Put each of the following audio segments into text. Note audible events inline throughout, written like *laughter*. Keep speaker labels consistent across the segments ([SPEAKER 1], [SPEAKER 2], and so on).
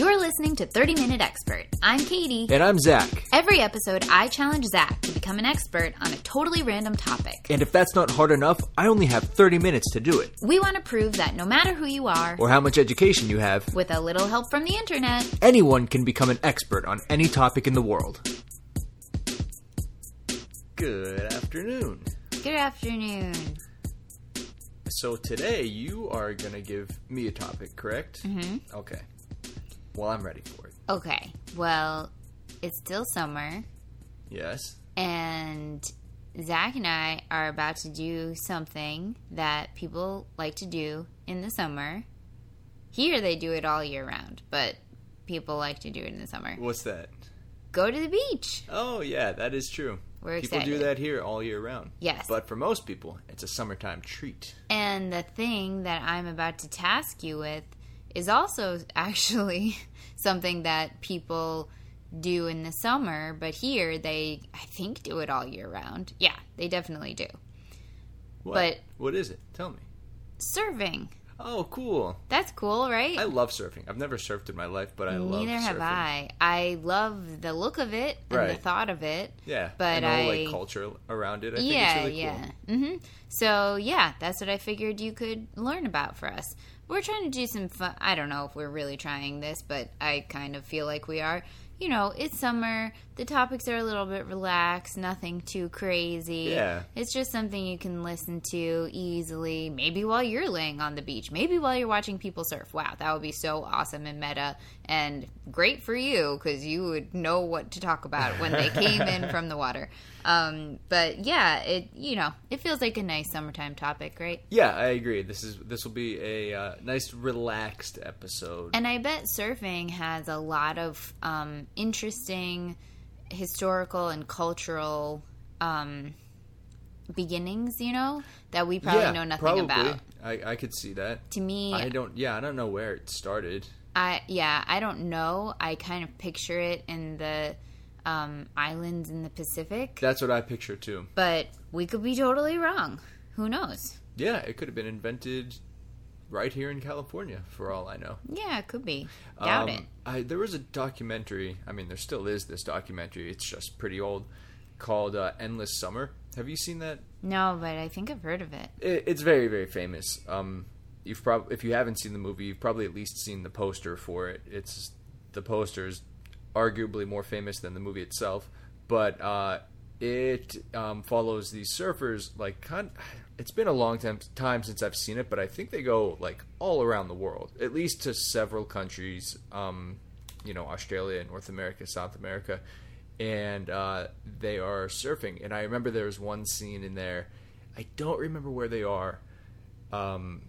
[SPEAKER 1] You're listening to 30 Minute Expert. I'm Katie.
[SPEAKER 2] And I'm Zach.
[SPEAKER 1] Every episode, I challenge Zach to become an expert on a totally random topic.
[SPEAKER 2] And if that's not hard enough, I only have 30 minutes to do it.
[SPEAKER 1] We want to prove that no matter who you are,
[SPEAKER 2] Or how much education you have,
[SPEAKER 1] with a little help from the internet,
[SPEAKER 2] anyone can become an expert on any topic in the world. Good afternoon.
[SPEAKER 1] good afternoon.
[SPEAKER 2] So today you are going to give me a topic, correct? Mm-hmm. Okay. Well, I'm ready for it.
[SPEAKER 1] Okay, well, it's still summer,
[SPEAKER 2] Yes.
[SPEAKER 1] and Zach and I are about to do something that people like to do in the summer. Here, they do it all year round, but people like to do it in the summer.
[SPEAKER 2] What's that?
[SPEAKER 1] Go to the beach.
[SPEAKER 2] Oh, yeah, that is true.
[SPEAKER 1] We're
[SPEAKER 2] people do that here all year round.
[SPEAKER 1] Yes.
[SPEAKER 2] But for most people, it's a summertime treat.
[SPEAKER 1] And the thing that I'm about to task you with is also actually *laughs* something that people do in the summer, but here they, I think, do it all year round. Yeah, they definitely do.
[SPEAKER 2] What?
[SPEAKER 1] But-
[SPEAKER 2] what is it? Tell me.
[SPEAKER 1] Surfing.
[SPEAKER 2] Oh, cool.
[SPEAKER 1] That's cool, right?
[SPEAKER 2] I love surfing. I've never surfed in my life, but I love
[SPEAKER 1] Neither have
[SPEAKER 2] surfing.
[SPEAKER 1] I. I love the look of it and the thought of it.
[SPEAKER 2] Yeah,
[SPEAKER 1] But
[SPEAKER 2] and the
[SPEAKER 1] I-
[SPEAKER 2] like culture around it. I think
[SPEAKER 1] yeah,
[SPEAKER 2] it's really
[SPEAKER 1] yeah.
[SPEAKER 2] cool.
[SPEAKER 1] hmm So yeah, that's what I figured you could learn about for us. We're trying to do some fun. I don't know if we're really trying this, but I kind of feel like we are. You know, it's summer. The topics are a little bit relaxed, nothing too crazy.
[SPEAKER 2] Yeah.
[SPEAKER 1] It's just something you can listen to easily, maybe while you're laying on the beach, maybe while you're watching people surf. Wow, that would be so awesome and meta and great for you because you would know what to talk about when they came in from the water. Um, but yeah, it you know it feels like a nice summertime topic, right?
[SPEAKER 2] Yeah, I agree. This is this will be a uh, nice, relaxed episode.
[SPEAKER 1] And I bet surfing has a lot of um, interesting historical and cultural um, beginnings, you know, that we probably
[SPEAKER 2] yeah,
[SPEAKER 1] know nothing
[SPEAKER 2] probably.
[SPEAKER 1] about.
[SPEAKER 2] I, I could see that.
[SPEAKER 1] To me,
[SPEAKER 2] I don't. Yeah, I don't know where it started.
[SPEAKER 1] I yeah, I don't know. I kind of picture it in the um, islands in the Pacific,
[SPEAKER 2] That's what I picture too.
[SPEAKER 1] but we could be totally wrong. Who knows?
[SPEAKER 2] Yeah, it could have been invented right here in California, for all I know.
[SPEAKER 1] Yeah, it could be. Doubt
[SPEAKER 2] Um,
[SPEAKER 1] it.
[SPEAKER 2] I, there was a documentary. I mean, there still is this documentary. It's just pretty old, called uh, "Endless Summer." Have you seen that?
[SPEAKER 1] No, but I think I've heard of it.
[SPEAKER 2] It, it's very, very famous. Um, you've probably, if you haven't seen the movie, you've probably at least seen the poster for it. It's the poster is arguably more famous than the movie itself, but uh, it um, follows these surfers. Like, kind, it's been a long time time since I've seen it, but I think they go like all around the world, at least to several countries. Um, you know, Australia, North America, South America, and uh, they are surfing. And I remember there was one scene in there. I don't remember where they are. Um,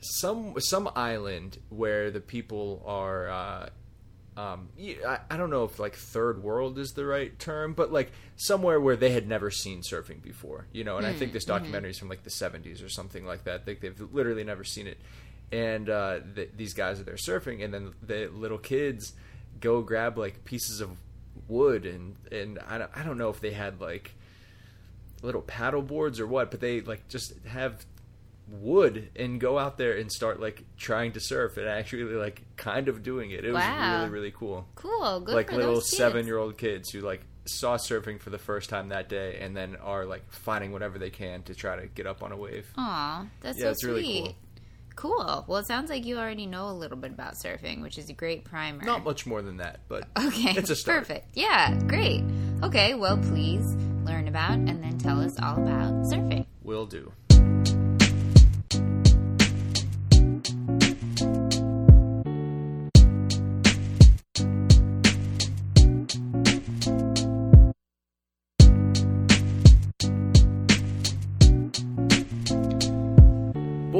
[SPEAKER 2] some some island where the people are. Uh, um, I, I don't know if like third world is the right term, but like somewhere where they had never seen surfing before, you know. And I think this documentary is from like the '70s or something like that. They, they've literally never seen it, and uh, th these guys are there surfing, and then the little kids go grab like pieces of wood, and and I don't, I don't know if they had like little paddle boards or what, but they like just have wood and go out there and start like trying to surf and actually like kind of doing it. It was really really cool.
[SPEAKER 1] Cool. Good
[SPEAKER 2] like
[SPEAKER 1] for
[SPEAKER 2] little seven year old kids who like saw surfing for the first time that day and then are like finding whatever they can to try to get up on a wave.
[SPEAKER 1] Aw, that's
[SPEAKER 2] Yeah,
[SPEAKER 1] so
[SPEAKER 2] it's really
[SPEAKER 1] sweet. Cool. Well, it sounds like you already know a little bit about surfing, which is a great primer.
[SPEAKER 2] Not much more than that, but *laughs*
[SPEAKER 1] Okay.
[SPEAKER 2] it's a start.
[SPEAKER 1] Perfect. Yeah, great. Okay, well, please learn about and then tell us all about surfing.
[SPEAKER 2] Will do.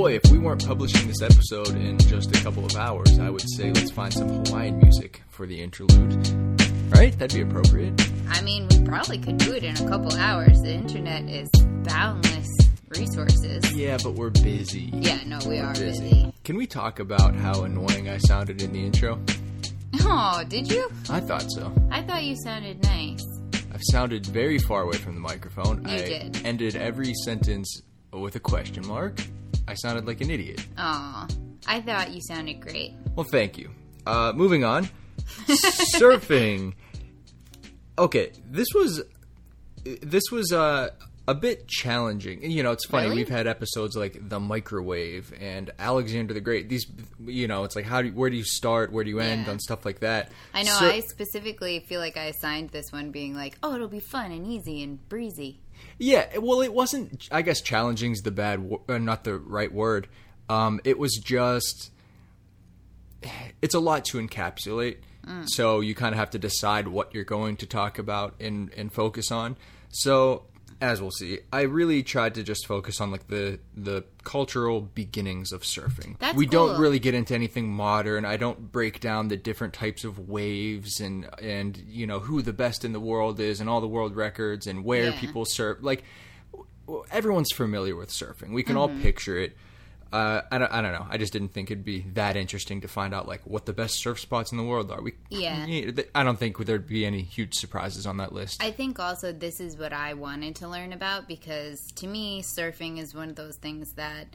[SPEAKER 2] Boy, if we weren't publishing this episode in just a couple of hours, I would say let's find some Hawaiian music for the interlude. Right? That'd be appropriate.
[SPEAKER 1] I mean, we probably could do it in a couple hours. The internet is boundless resources.
[SPEAKER 2] Yeah, but we're busy.
[SPEAKER 1] Yeah, no, we
[SPEAKER 2] We're
[SPEAKER 1] are busy.
[SPEAKER 2] Can we talk about how annoying I sounded in the intro?
[SPEAKER 1] Oh, did you?
[SPEAKER 2] I thought so.
[SPEAKER 1] I thought you sounded nice.
[SPEAKER 2] I've sounded very far away from the microphone.
[SPEAKER 1] You
[SPEAKER 2] I
[SPEAKER 1] did.
[SPEAKER 2] ended every sentence with a question mark. I sounded like an idiot.
[SPEAKER 1] Aw, I thought you sounded great.
[SPEAKER 2] Well, thank you. Uh, moving on, *laughs* surfing. Okay, this was this was uh, a bit challenging. You know, it's funny.
[SPEAKER 1] Really?
[SPEAKER 2] We've had episodes like the microwave and Alexander the Great. These, you know, it's like how do you, where do you start, where do you end
[SPEAKER 1] Yeah.
[SPEAKER 2] on stuff like that.
[SPEAKER 1] I know. I specifically feel like I assigned this one being like, oh, it'll be fun and easy and breezy.
[SPEAKER 2] Yeah, well, it wasn't. I guess challenging is the bad, uh, not the right word. Um, it was just. It's a lot to encapsulate, so you kind of have to decide what you're going to talk about and and focus on. So, as we'll see, I really tried to just focus on like the the cultural beginnings of surfing.
[SPEAKER 1] That's
[SPEAKER 2] we don't really get into anything modern. I don't break down the different types of waves and and you know who the best in the world is and all the world records and where
[SPEAKER 1] Yeah.
[SPEAKER 2] people surf. Like everyone's familiar with surfing. We can
[SPEAKER 1] Mm-hmm.
[SPEAKER 2] all picture it. Uh, I, don't, I don't know. I just didn't think it'd be that interesting to find out like what the best surf spots in the world are. We
[SPEAKER 1] Yeah.
[SPEAKER 2] I don't think there'd be any huge surprises on that list.
[SPEAKER 1] I think also this is what I wanted to learn about because to me, surfing is one of those things that,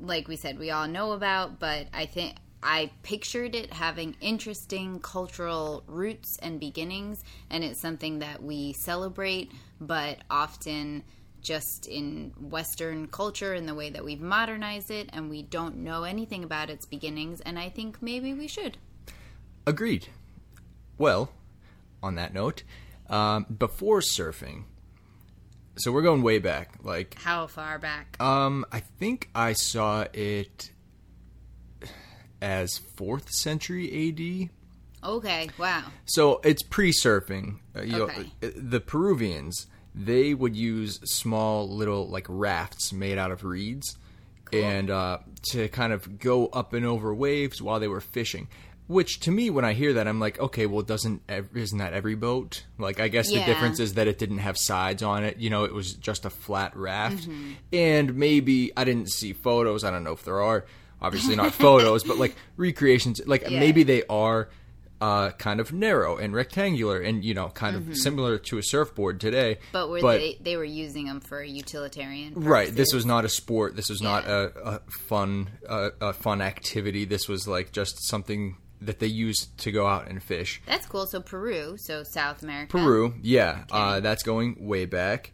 [SPEAKER 1] like we said, we all know about, but I think I pictured it having interesting cultural roots and beginnings, and it's something that we celebrate, but often just in Western culture and the way that we've modernized it, and we don't know anything about its beginnings, and I think maybe we should.
[SPEAKER 2] Agreed. Well, on that note, um, before surfing, so we're going way back. Like,
[SPEAKER 1] How far back?
[SPEAKER 2] um, I think I saw it as fourth century AD.
[SPEAKER 1] Okay, wow.
[SPEAKER 2] So it's pre-surfing. Uh, you
[SPEAKER 1] Okay.
[SPEAKER 2] know, uh, the Peruvians they would use small little like rafts made out of reeds, and uh, to kind of go up and over waves while they were fishing. Which to me, when I hear that, I'm like, okay, well, doesn't isn't that every boat? Like, I guess
[SPEAKER 1] Yeah.
[SPEAKER 2] the difference is that it didn't have sides on it. You know, it was just a flat raft,
[SPEAKER 1] Mm-hmm.
[SPEAKER 2] and maybe I didn't see photos. I don't know if there are. Obviously, not *laughs* photos, but like recreations. Like
[SPEAKER 1] Yeah.
[SPEAKER 2] maybe they are uh, kind of narrow and rectangular and you know kind
[SPEAKER 1] Mm-hmm.
[SPEAKER 2] of similar to a surfboard today
[SPEAKER 1] But were they they were using them for utilitarian?
[SPEAKER 2] right this was not a sport this was not a, a fun uh, a fun activity this was like just something that they used to go out and fish
[SPEAKER 1] That's cool. So Peru, so South America.
[SPEAKER 2] Peru, yeah, uh, that's going way back.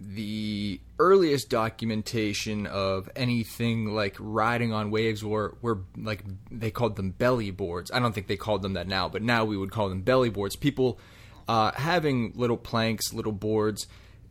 [SPEAKER 2] The earliest documentation of anything like riding on waves were were like they called them belly boards. I don't think they called them that now, but now we would call them belly boards. People uh, having little planks, little boards.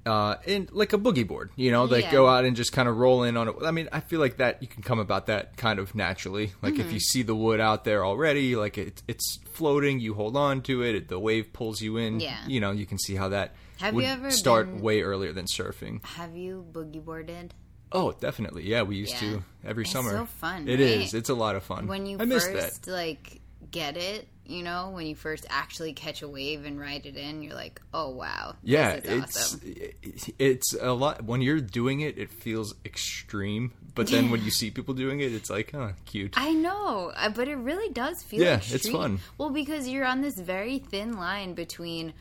[SPEAKER 2] Uh, and like a boogie board, you know, like
[SPEAKER 1] Yeah.
[SPEAKER 2] go out and just kind of roll in on it. I mean, I feel like that you can come about that kind of naturally. Like
[SPEAKER 1] Mm-hmm.
[SPEAKER 2] if you see the wood out there already, like it, it's floating, you hold on to it, the wave pulls you in.
[SPEAKER 1] Yeah.
[SPEAKER 2] You know, you can see how that
[SPEAKER 1] Have
[SPEAKER 2] would
[SPEAKER 1] you ever
[SPEAKER 2] start
[SPEAKER 1] been-
[SPEAKER 2] way earlier than surfing.
[SPEAKER 1] Have you boogie boarded?
[SPEAKER 2] Oh, definitely. Yeah, we used
[SPEAKER 1] Yeah.
[SPEAKER 2] to every
[SPEAKER 1] It's
[SPEAKER 2] summer.
[SPEAKER 1] so fun,
[SPEAKER 2] It
[SPEAKER 1] right?
[SPEAKER 2] is. It's a lot of fun.
[SPEAKER 1] When you
[SPEAKER 2] I miss that.
[SPEAKER 1] first like get it, you know, when you first actually catch a wave and ride it in, you're like, oh wow,
[SPEAKER 2] Yeah,
[SPEAKER 1] this is
[SPEAKER 2] it's
[SPEAKER 1] awesome.
[SPEAKER 2] it's a lot. When you're doing it, it feels extreme. But then when you *laughs* see people doing it, it's like, oh, cute.
[SPEAKER 1] I know, uh, but it really does feel
[SPEAKER 2] Yeah,
[SPEAKER 1] extreme.
[SPEAKER 2] it's fun.
[SPEAKER 1] Well, because you're on this very thin line between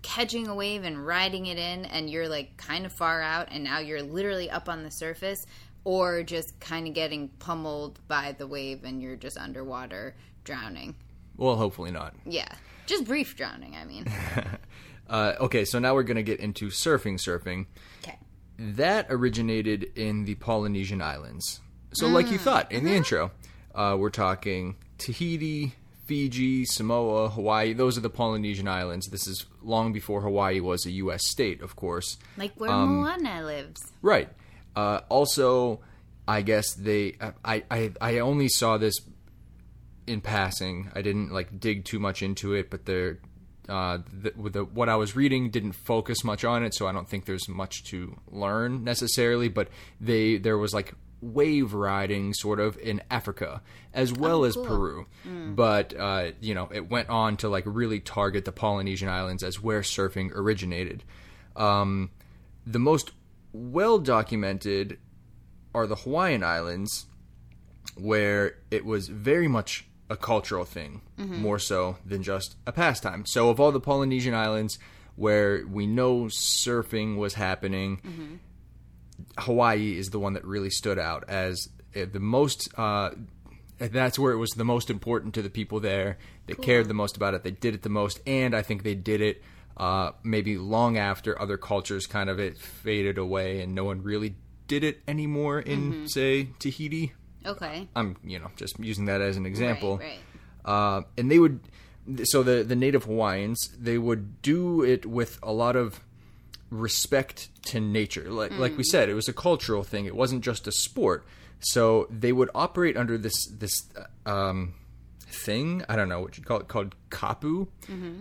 [SPEAKER 1] catching a wave and riding it in, and you're like kind of far out, and now you're literally up on the surface, or just kind of getting pummeled by the wave and you're just underwater drowning.
[SPEAKER 2] well, hopefully not.
[SPEAKER 1] Yeah, just brief drowning. I mean, *laughs*
[SPEAKER 2] Uh, okay, so now we're gonna get into surfing. Surfing.
[SPEAKER 1] okay.
[SPEAKER 2] that originated in the Polynesian islands. So, like you thought in the intro, uh, we're talking Tahiti, Fiji, Samoa, Hawaii. Those are the Polynesian islands. This is long before Hawaii was a U.S. state, of course.
[SPEAKER 1] Like where
[SPEAKER 2] Um,
[SPEAKER 1] Moana lives.
[SPEAKER 2] Right. Uh, also, I guess they. I, I I only saw this in passing. I didn't like dig too much into it, but they're. Uh, the, the, what I was reading didn't focus much on it, so I don't think there's much to learn necessarily. But they there was like wave riding sort of in Africa as well as
[SPEAKER 1] cool.
[SPEAKER 2] Peru, but uh, you know it went on to like really target the Polynesian islands as where surfing originated. Um, the most well documented are the Hawaiian Islands, where it was very much a cultural thing, more so than just a pastime. So, of all the Polynesian islands where we know surfing was happening, Hawaii is the one that really stood out as uh, the most. Uh, that's where it was the most important to the people there. They cared the most about it. They did it the most, and I think they did it uh, maybe long after other cultures kind of it faded away, and no one really did it anymore in say Tahiti.
[SPEAKER 1] Okay.
[SPEAKER 2] I'm you know just using that as an example.
[SPEAKER 1] Right.
[SPEAKER 2] Uh, and they would so the the native hawaiians they would do it with a lot of respect to nature like like we said it was a cultural thing it wasn't just a sport so they would operate under this this uh, um thing i don't know what you call it called kapu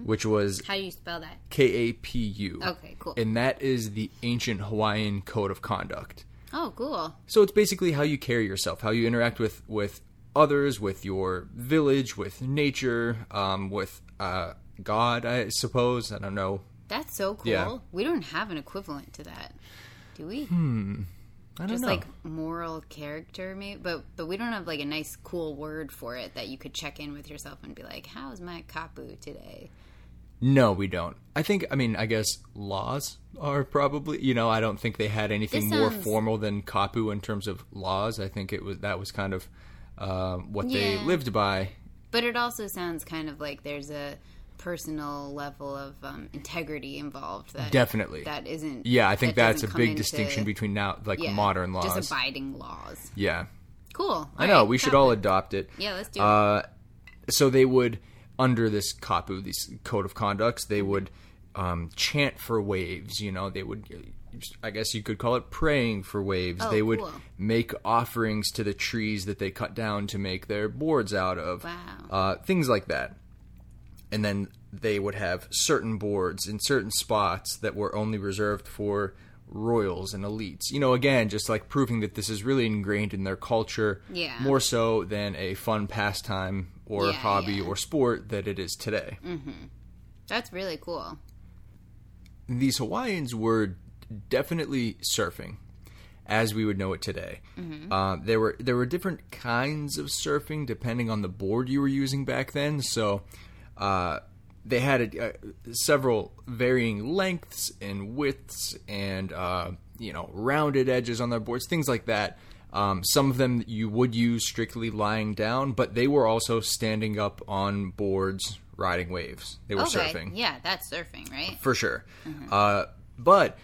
[SPEAKER 2] which was
[SPEAKER 1] How do you spell that?
[SPEAKER 2] k-a-p-u
[SPEAKER 1] Okay, cool.
[SPEAKER 2] and that is the ancient hawaiian code of conduct
[SPEAKER 1] Oh, cool.
[SPEAKER 2] so it's basically how you carry yourself, how you interact with with others, with your village, with nature, um, with uh, God. I suppose I don't know.
[SPEAKER 1] That's so cool.
[SPEAKER 2] Yeah.
[SPEAKER 1] We don't have an equivalent to that, do we?
[SPEAKER 2] I don't
[SPEAKER 1] Just
[SPEAKER 2] know.
[SPEAKER 1] like moral character, maybe, but but we don't have like a nice, cool word for it that you could check in with yourself and be like, "How's my kapu today?"
[SPEAKER 2] no, we don't. I think. I mean, I guess laws are probably. You know, I don't think they had anything more formal than kapu in terms of laws. I think it was that was kind of uh, what they lived by.
[SPEAKER 1] But it also sounds kind of like there's a personal level of um, integrity involved. That
[SPEAKER 2] Definitely.
[SPEAKER 1] that isn't.
[SPEAKER 2] Yeah, I think
[SPEAKER 1] that
[SPEAKER 2] that's a big distinction between now, like
[SPEAKER 1] yeah,
[SPEAKER 2] modern laws.
[SPEAKER 1] just abiding laws.
[SPEAKER 2] yeah,
[SPEAKER 1] Cool.
[SPEAKER 2] I know. we should all adopt it.
[SPEAKER 1] Yeah, let's do it.
[SPEAKER 2] Uh, so they would, under this kapu, this code of conducts, they would um, chant for waves. You know, they would, I guess you could call it praying for waves.
[SPEAKER 1] Oh,
[SPEAKER 2] they would
[SPEAKER 1] cool.
[SPEAKER 2] make offerings to the trees that they cut down to make their boards out of.
[SPEAKER 1] Wow.
[SPEAKER 2] Uh, things like that. And then they would have certain boards in certain spots that were only reserved for royals and elites. You know, again, just like proving that this is really ingrained in their culture
[SPEAKER 1] Yeah.
[SPEAKER 2] more so than a fun pastime or
[SPEAKER 1] Yeah,
[SPEAKER 2] hobby
[SPEAKER 1] yeah.
[SPEAKER 2] or sport that it is today.
[SPEAKER 1] That's really cool.
[SPEAKER 2] These Hawaiians were definitely surfing as we would know it today. Uh, there were there were different kinds of surfing depending on the board you were using back then. So uh, they had a, uh, several varying lengths and widths and uh, you know rounded edges on their boards, things like that. Um, some of them you would use strictly lying down, but they were also standing up on boards, riding waves. They were
[SPEAKER 1] Okay.
[SPEAKER 2] surfing
[SPEAKER 1] Yeah, that's surfing, right?
[SPEAKER 2] for sure. Uh, but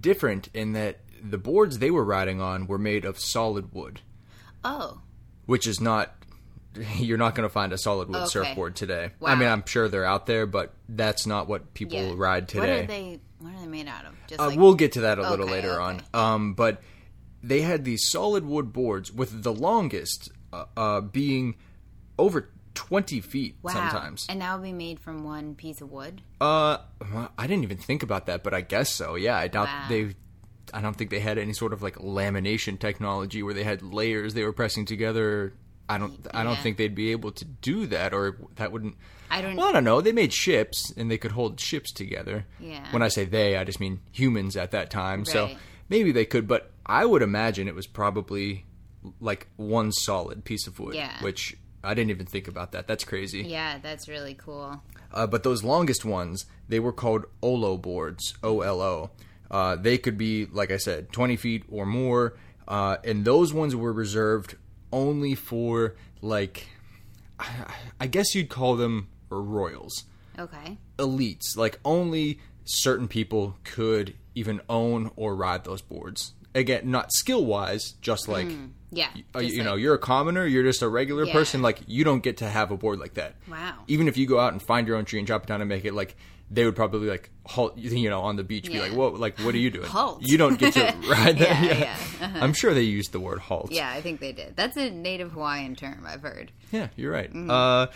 [SPEAKER 2] different in that the boards they were riding on were made of solid wood,
[SPEAKER 1] Oh,
[SPEAKER 2] which is not. *laughs* You're not going to find a solid wood
[SPEAKER 1] Okay.
[SPEAKER 2] surfboard today. I mean, I'm sure they're out there, but that's not what people
[SPEAKER 1] yeah.
[SPEAKER 2] ride today.
[SPEAKER 1] What are they? What are they made out of? Just
[SPEAKER 2] Uh,
[SPEAKER 1] like
[SPEAKER 2] we'll get to that a little
[SPEAKER 1] Okay,
[SPEAKER 2] later
[SPEAKER 1] okay.
[SPEAKER 2] on. Um, but they had these solid wood boards with the longest uh, uh, being over 20 feet
[SPEAKER 1] wow.
[SPEAKER 2] sometimes.
[SPEAKER 1] and that would be made from one piece of wood.
[SPEAKER 2] Uh, I didn't even think about that, but I guess so. Yeah, I doubt
[SPEAKER 1] Wow.
[SPEAKER 2] they. I don't think they had any sort of like lamination technology where they had layers they were pressing together. I don't. I don't
[SPEAKER 1] Yeah.
[SPEAKER 2] think they'd be able to do that, or that wouldn't.
[SPEAKER 1] I don't.
[SPEAKER 2] Well, I don't know. They made ships, and they could hold ships together.
[SPEAKER 1] Yeah.
[SPEAKER 2] When I say they, I just mean humans at that time. So maybe they could, but I would imagine it was probably like one solid piece of wood.
[SPEAKER 1] Yeah.
[SPEAKER 2] Which I didn't even think about that. That's crazy.
[SPEAKER 1] Yeah, that's really cool.
[SPEAKER 2] Uh, but those longest ones, they were called Olo boards, O L O. Uh, they could be, like I said, 20 feet or more. Uh, and those ones were reserved only for, like, I- I guess you'd call them royals,
[SPEAKER 1] Okay.
[SPEAKER 2] elites. Like, only certain people could even own or ride those boards. Again, not skill wise, just like.
[SPEAKER 1] Yeah.
[SPEAKER 2] uh,
[SPEAKER 1] just
[SPEAKER 2] you
[SPEAKER 1] like-
[SPEAKER 2] know, you're a commoner. You're just a regular
[SPEAKER 1] Yeah.
[SPEAKER 2] person. Like you don't get to have a board like that
[SPEAKER 1] Wow.
[SPEAKER 2] even if you go out and find your own tree and chop it down and make it like they would probably like halt you know on the beach be like what like what are you doing
[SPEAKER 1] Halt.
[SPEAKER 2] you don't get to *laughs* ride that
[SPEAKER 1] Yeah,
[SPEAKER 2] yeah,
[SPEAKER 1] yeah.
[SPEAKER 2] i'm sure they used the word halt
[SPEAKER 1] Yeah, I think they did. That's a native Hawaiian term I've heard.
[SPEAKER 2] yeah you're right
[SPEAKER 1] Mm.
[SPEAKER 2] uh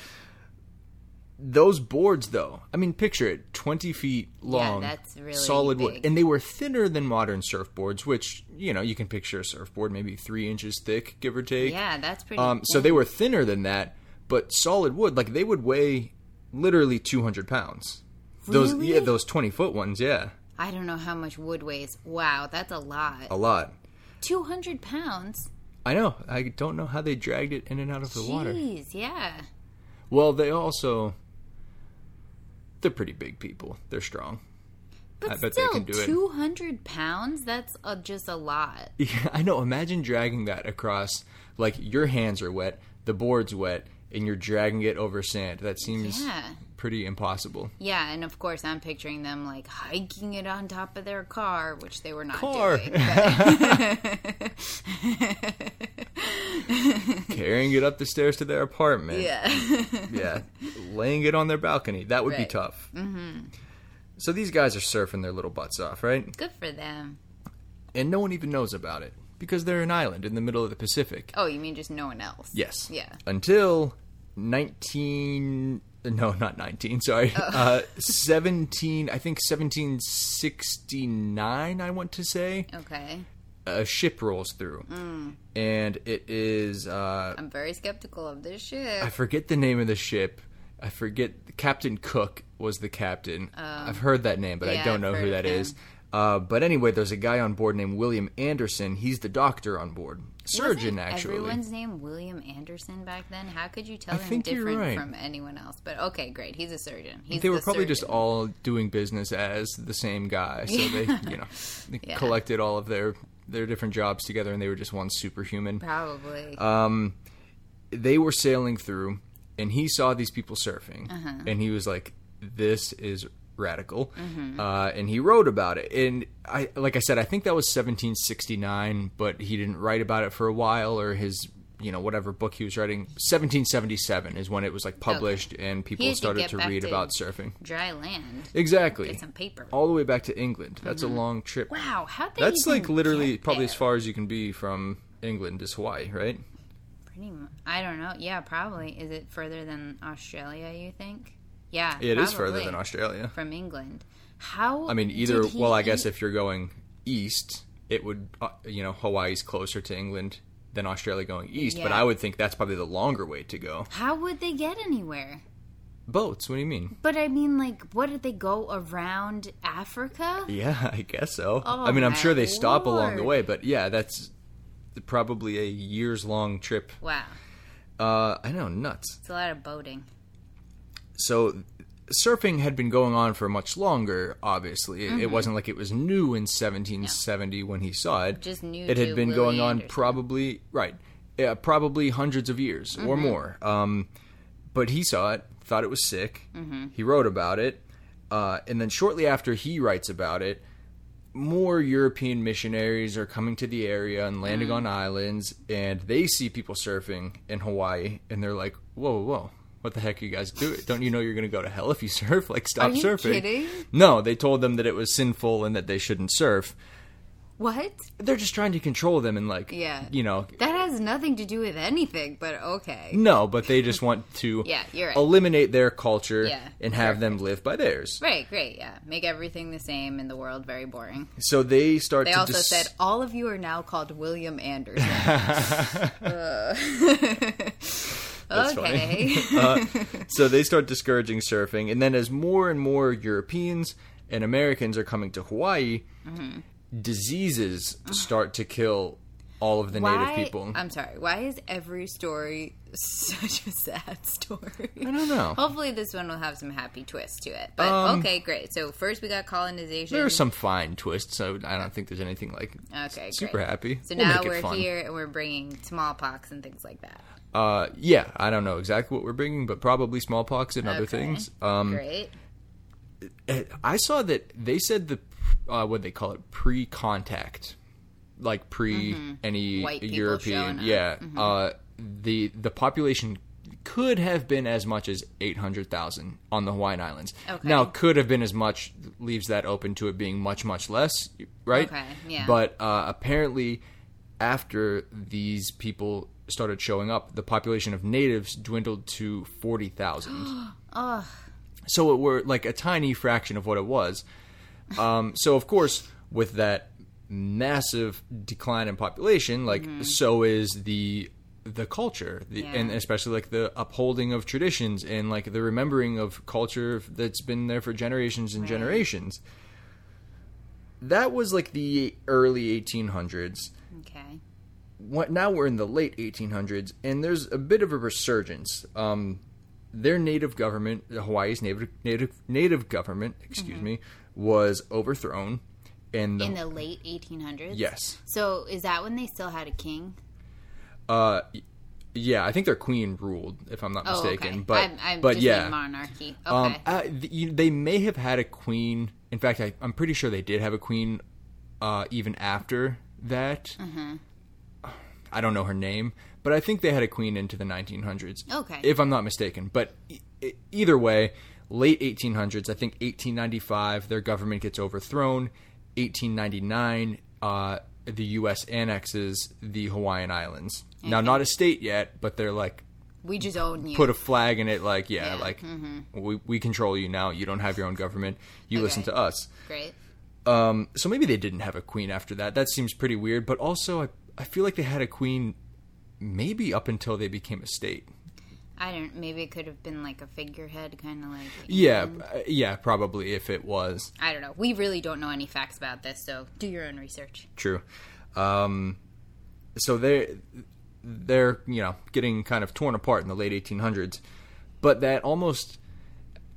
[SPEAKER 2] those boards though i mean picture it 20 feet long
[SPEAKER 1] that's really
[SPEAKER 2] solid wood, and they were thinner than modern surfboards which you know you can picture a surfboard maybe three inches thick give or take
[SPEAKER 1] Yeah, that's pretty.
[SPEAKER 2] Um, so they were thinner than that, but solid wood. Like they would weigh literally 200 pounds. Those
[SPEAKER 1] Really?
[SPEAKER 2] yeah, those 20 foot ones, yeah,
[SPEAKER 1] I don't know how much wood weighs. Wow, that's a lot.
[SPEAKER 2] a lot.
[SPEAKER 1] Two hundred pounds.
[SPEAKER 2] I know. I don't know how they dragged it in and out of the water.
[SPEAKER 1] Jeez, yeah.
[SPEAKER 2] Well, they also they're pretty big people. They're strong.
[SPEAKER 1] But
[SPEAKER 2] I bet they
[SPEAKER 1] still,
[SPEAKER 2] can do it.
[SPEAKER 1] two hundred pounds. That's uh just a lot. *laughs*
[SPEAKER 2] Yeah, I know. Imagine dragging that across. Like your hands are wet. the board's wet, and you're dragging it over sand. That seems
[SPEAKER 1] Yeah.
[SPEAKER 2] Pretty impossible.
[SPEAKER 1] Yeah, and of course I'm picturing them like hiking it on top of their car, which they were not
[SPEAKER 2] Car.
[SPEAKER 1] doing. *laughs* *laughs*
[SPEAKER 2] Carrying it up the stairs to their apartment.
[SPEAKER 1] yeah. *laughs*
[SPEAKER 2] yeah, laying it on their balcony. That would be tough. Mm-hmm. So these guys are surfing their little butts off, right?
[SPEAKER 1] Good for them.
[SPEAKER 2] And no one even knows about it because they're an island in the middle of the Pacific.
[SPEAKER 1] Oh, you mean just no one else?
[SPEAKER 2] Yes.
[SPEAKER 1] Yeah.
[SPEAKER 2] Until 19 *laughs* no, not 19, sorry.
[SPEAKER 1] Oh.
[SPEAKER 2] Uh 17, I think 1769 I want to say.
[SPEAKER 1] Okay.
[SPEAKER 2] A ship rolls through.
[SPEAKER 1] Mm.
[SPEAKER 2] And it is uh
[SPEAKER 1] I'm very skeptical of this ship.
[SPEAKER 2] I forget the name of the ship. I forget Captain Cook was the captain. I've heard that name, but I
[SPEAKER 1] Oh.
[SPEAKER 2] don't know who that
[SPEAKER 1] of
[SPEAKER 2] is. Uh, but anyway, there's a guy on board named William Anderson. He's the doctor on board, surgeon
[SPEAKER 1] Wasn't
[SPEAKER 2] actually.
[SPEAKER 1] Everyone's name William Anderson back then. How could you tell
[SPEAKER 2] I
[SPEAKER 1] him different
[SPEAKER 2] right.
[SPEAKER 1] from anyone else? But okay, great. He's a surgeon. He's
[SPEAKER 2] they were
[SPEAKER 1] the
[SPEAKER 2] probably just all doing business as the same guy, so they, you know, *laughs* they
[SPEAKER 1] Yeah.
[SPEAKER 2] collected all of their their different jobs together, and they were just one superhuman.
[SPEAKER 1] probably.
[SPEAKER 2] um, they were sailing through, and he saw these people surfing,
[SPEAKER 1] Uh-huh.
[SPEAKER 2] and he was like, "This is radical,"
[SPEAKER 1] Mm-hmm.
[SPEAKER 2] uh, and he wrote about it. And I, like I said, I think that was 1769, but he didn't write about it for a while, or his. You know, whatever book he was writing, 1777 is when it was like published, and people
[SPEAKER 1] had to
[SPEAKER 2] started to read
[SPEAKER 1] to-
[SPEAKER 2] about surfing.
[SPEAKER 1] Dry land.
[SPEAKER 2] Exactly,
[SPEAKER 1] Get some paper.
[SPEAKER 2] all the way back to England. That's a long trip.
[SPEAKER 1] Wow, how they
[SPEAKER 2] That's like literally probably as far as you can be from England to Hawaii, right?
[SPEAKER 1] Pretty much. I don't know. Yeah, probably. Is it further than Australia? You think? Yeah,
[SPEAKER 2] It is further than Australia.
[SPEAKER 1] from England. How?
[SPEAKER 2] I mean, either. Well, I guess if you're going east, it would. Uh, you know, Hawaii's closer to England than Australia going east, but I would think that's probably the longer way to go.
[SPEAKER 1] How would they get anywhere?
[SPEAKER 2] Boats. What do you mean?
[SPEAKER 1] But I mean, like, what did they go around Africa?
[SPEAKER 2] Yeah, *laughs* I guess so.
[SPEAKER 1] Oh,
[SPEAKER 2] I mean, I'm sure they stop along the way, but yeah, that's probably a years long trip.
[SPEAKER 1] Wow,
[SPEAKER 2] Uh, I know, nuts.
[SPEAKER 1] it's a lot of boating.
[SPEAKER 2] So surfing had been going on for much longer obviously It-
[SPEAKER 1] Mm-hmm.
[SPEAKER 2] it wasn't like it was new in 1770 when he saw it
[SPEAKER 1] Just new
[SPEAKER 2] it had been
[SPEAKER 1] Willie
[SPEAKER 2] going on
[SPEAKER 1] Anderson.
[SPEAKER 2] probably right yeah, probably hundreds of years
[SPEAKER 1] Mm-hmm.
[SPEAKER 2] or more um, but he saw it thought it was sick
[SPEAKER 1] Mm-hmm.
[SPEAKER 2] he wrote about it uh, and then shortly after he writes about it more European missionaries are coming to the area and landing
[SPEAKER 1] Mm.
[SPEAKER 2] on islands, and they see people surfing in Hawaii, and they're like, "Whoa, whoa, what the heck are you guys doing? Don't you know you're going to go to hell if you *laughs* surf? Like, stop
[SPEAKER 1] Are you
[SPEAKER 2] surfing."
[SPEAKER 1] kidding?
[SPEAKER 2] No, they told them that it was sinful and that they shouldn't surf.
[SPEAKER 1] What?
[SPEAKER 2] They're just trying to control them and like,
[SPEAKER 1] Yeah.
[SPEAKER 2] you know,
[SPEAKER 1] That has nothing to do with anything. But okay.
[SPEAKER 2] no, but they just want to *laughs*
[SPEAKER 1] Yeah, you're right.
[SPEAKER 2] eliminate their culture
[SPEAKER 1] Yeah,
[SPEAKER 2] and have them live by theirs.
[SPEAKER 1] Right, great, yeah. Make everything the same in the world very boring.
[SPEAKER 2] So they start
[SPEAKER 1] They
[SPEAKER 2] to
[SPEAKER 1] also
[SPEAKER 2] dis-
[SPEAKER 1] said all of you are now called William Anderson. *laughs* Uh.
[SPEAKER 2] That's
[SPEAKER 1] okay. *laughs*
[SPEAKER 2] uh, so they start discouraging surfing, and then as more and more Europeans and Americans are coming to Hawaii,
[SPEAKER 1] Mm-hmm.
[SPEAKER 2] diseases *sighs* start to kill all of the
[SPEAKER 1] why,
[SPEAKER 2] native people.
[SPEAKER 1] I'm sorry. Why is every story *laughs* such a sad story?
[SPEAKER 2] I don't know.
[SPEAKER 1] Hopefully, this one will have some happy twist to it. But
[SPEAKER 2] Um,
[SPEAKER 1] okay, great. So first we got colonization.
[SPEAKER 2] There are some fine twists, so I don't think there's anything like
[SPEAKER 1] Okay,
[SPEAKER 2] super
[SPEAKER 1] great.
[SPEAKER 2] happy.
[SPEAKER 1] So
[SPEAKER 2] We'll
[SPEAKER 1] now we're
[SPEAKER 2] fun.
[SPEAKER 1] here and we're bringing smallpox and things like that.
[SPEAKER 2] Uh, yeah, I don't know exactly what we're bringing, but probably smallpox and other
[SPEAKER 1] Okay.
[SPEAKER 2] things. Um,
[SPEAKER 1] Great.
[SPEAKER 2] I saw that they said the uh, what they call it pre-contact, like pre any
[SPEAKER 1] Mm-hmm. White
[SPEAKER 2] European. Yeah,
[SPEAKER 1] Mm-hmm.
[SPEAKER 2] uh, the the population could have been as much as eight hundred thousand on the Hawaiian Islands.
[SPEAKER 1] Okay.
[SPEAKER 2] Now, could have been as much leaves that open to it being much much less, right?
[SPEAKER 1] Okay, yeah.
[SPEAKER 2] But uh, apparently, after these people started showing up, the population of natives dwindled to forty thousand. *gasps*
[SPEAKER 1] Ugh.
[SPEAKER 2] So it were like a tiny fraction of what it was. Um, so of course, with that massive decline in population, like so is the the culture, the,
[SPEAKER 1] Yeah.
[SPEAKER 2] and especially like the upholding of traditions and like the remembering of culture that's been there for generations and generations. That was like the early 1800s
[SPEAKER 1] Okay.
[SPEAKER 2] What, now we're in the late 1800s, and there's a bit of a resurgence. Um, their native government, Hawaii's native native native government, excuse me, was overthrown, and
[SPEAKER 1] In the late 1800s?
[SPEAKER 2] yes,
[SPEAKER 1] So is that when they still had a king?
[SPEAKER 2] uh, Yeah, I think their queen ruled, if I'm not
[SPEAKER 1] Oh,
[SPEAKER 2] mistaken.
[SPEAKER 1] okay.
[SPEAKER 2] But
[SPEAKER 1] I'm, I'm
[SPEAKER 2] but
[SPEAKER 1] just
[SPEAKER 2] yeah,
[SPEAKER 1] monarchy. Okay.
[SPEAKER 2] Um, uh, th- you, they may have had a queen. In fact, I, I'm pretty sure they did have a queen uh, even after that.
[SPEAKER 1] Mm-hmm.
[SPEAKER 2] I don't know her name, but I think they had a queen into the 1900s.
[SPEAKER 1] Okay.
[SPEAKER 2] If I'm not mistaken. But e- either way, late 1800s, I think 1895, their government gets overthrown. 1899, uh, the U.S. annexes the Hawaiian Islands. Now, not a state yet, but they're like,
[SPEAKER 1] we just own you.
[SPEAKER 2] put a flag in it like yeah,
[SPEAKER 1] Yeah,
[SPEAKER 2] like we, we control you now you don't have your own government you listen to us
[SPEAKER 1] Great.
[SPEAKER 2] um, so maybe they didn't have a queen after that that seems pretty weird but also I, I feel like they had a queen maybe up until they became a state
[SPEAKER 1] I don't. Maybe it could have been like a figurehead, kind of like.
[SPEAKER 2] yeah
[SPEAKER 1] England.
[SPEAKER 2] uh, yeah probably if it was
[SPEAKER 1] I don't know. We really don't know any facts about this, so do your own research.
[SPEAKER 2] true um, so they're they're you know getting kind of torn apart in the late 1800s but that almost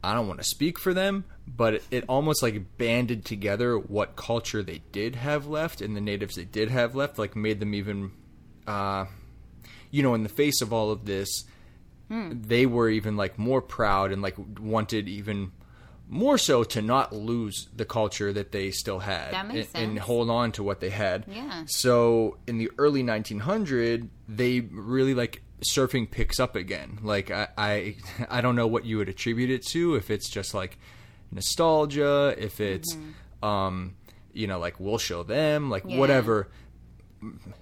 [SPEAKER 2] I don't want to speak for them, but it, it almost like banded together what culture they did have left and the natives they did have left, like made them even, uh, you know, in the face of all of this, they were even like more proud and like wanted even more so to not lose the culture that they still had
[SPEAKER 1] That makes
[SPEAKER 2] and, and hold on to what they had.
[SPEAKER 1] Yeah.
[SPEAKER 2] So in the early 1900, they really like surfing picks up again. Like I, I, *laughs* I don't know what you would attribute it to. If it's just like nostalgia, if it's, um, you know, like we'll show them, like
[SPEAKER 1] Mm-hmm. Yeah.
[SPEAKER 2] whatever.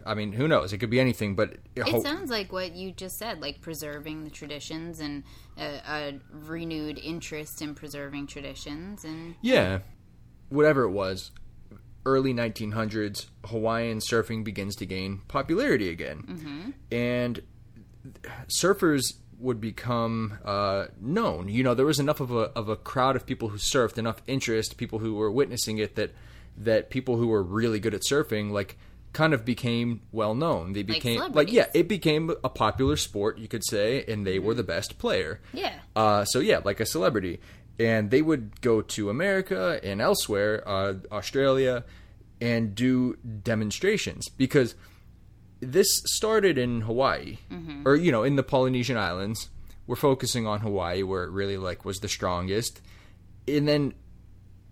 [SPEAKER 2] I mean, who knows? It could be anything, but
[SPEAKER 1] It sounds like what you just said, like preserving the traditions and a, a renewed interest in preserving traditions. And
[SPEAKER 2] Yeah. Whatever it was, early 1900s, Hawaiian surfing begins to gain popularity again. And surfers would become uh, known. You know, there was enough of a, of a crowd of people who surfed, enough interest, people who were witnessing it, that, that people who were really good at surfing, like, kind of became well known. They became, like, yeah, it became a popular sport, you could say, and they were the best player.
[SPEAKER 1] yeah,
[SPEAKER 2] Uh, so yeah, like a celebrity, and they would go to America and elsewhere, uh, Australia, and do demonstrations because this started in Hawaii, mm-hmm. or you know, in the Polynesian Islands. We're focusing on Hawaii, where it really like was the strongest, and then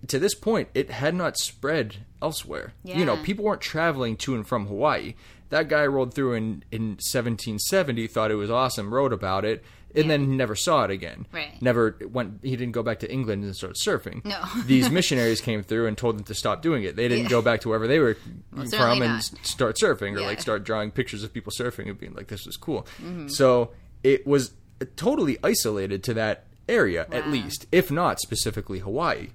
[SPEAKER 2] to this point, it had not spread elsewhere. You know, people weren't traveling to and from Hawaii. That guy rolled through in, in 1770, thought it was awesome, wrote about it, and then never saw it again.
[SPEAKER 1] Right.
[SPEAKER 2] Never went. He didn't go back to England and start surfing.
[SPEAKER 1] No. *laughs*
[SPEAKER 2] These missionaries came through and told them to stop doing it. They didn't go back to wherever they were from and start surfing or
[SPEAKER 1] Yeah.
[SPEAKER 2] like start drawing pictures of people surfing and being like, "This was cool."
[SPEAKER 1] Mm-hmm.
[SPEAKER 2] So it was totally isolated to that area, at least, if not specifically Hawaii.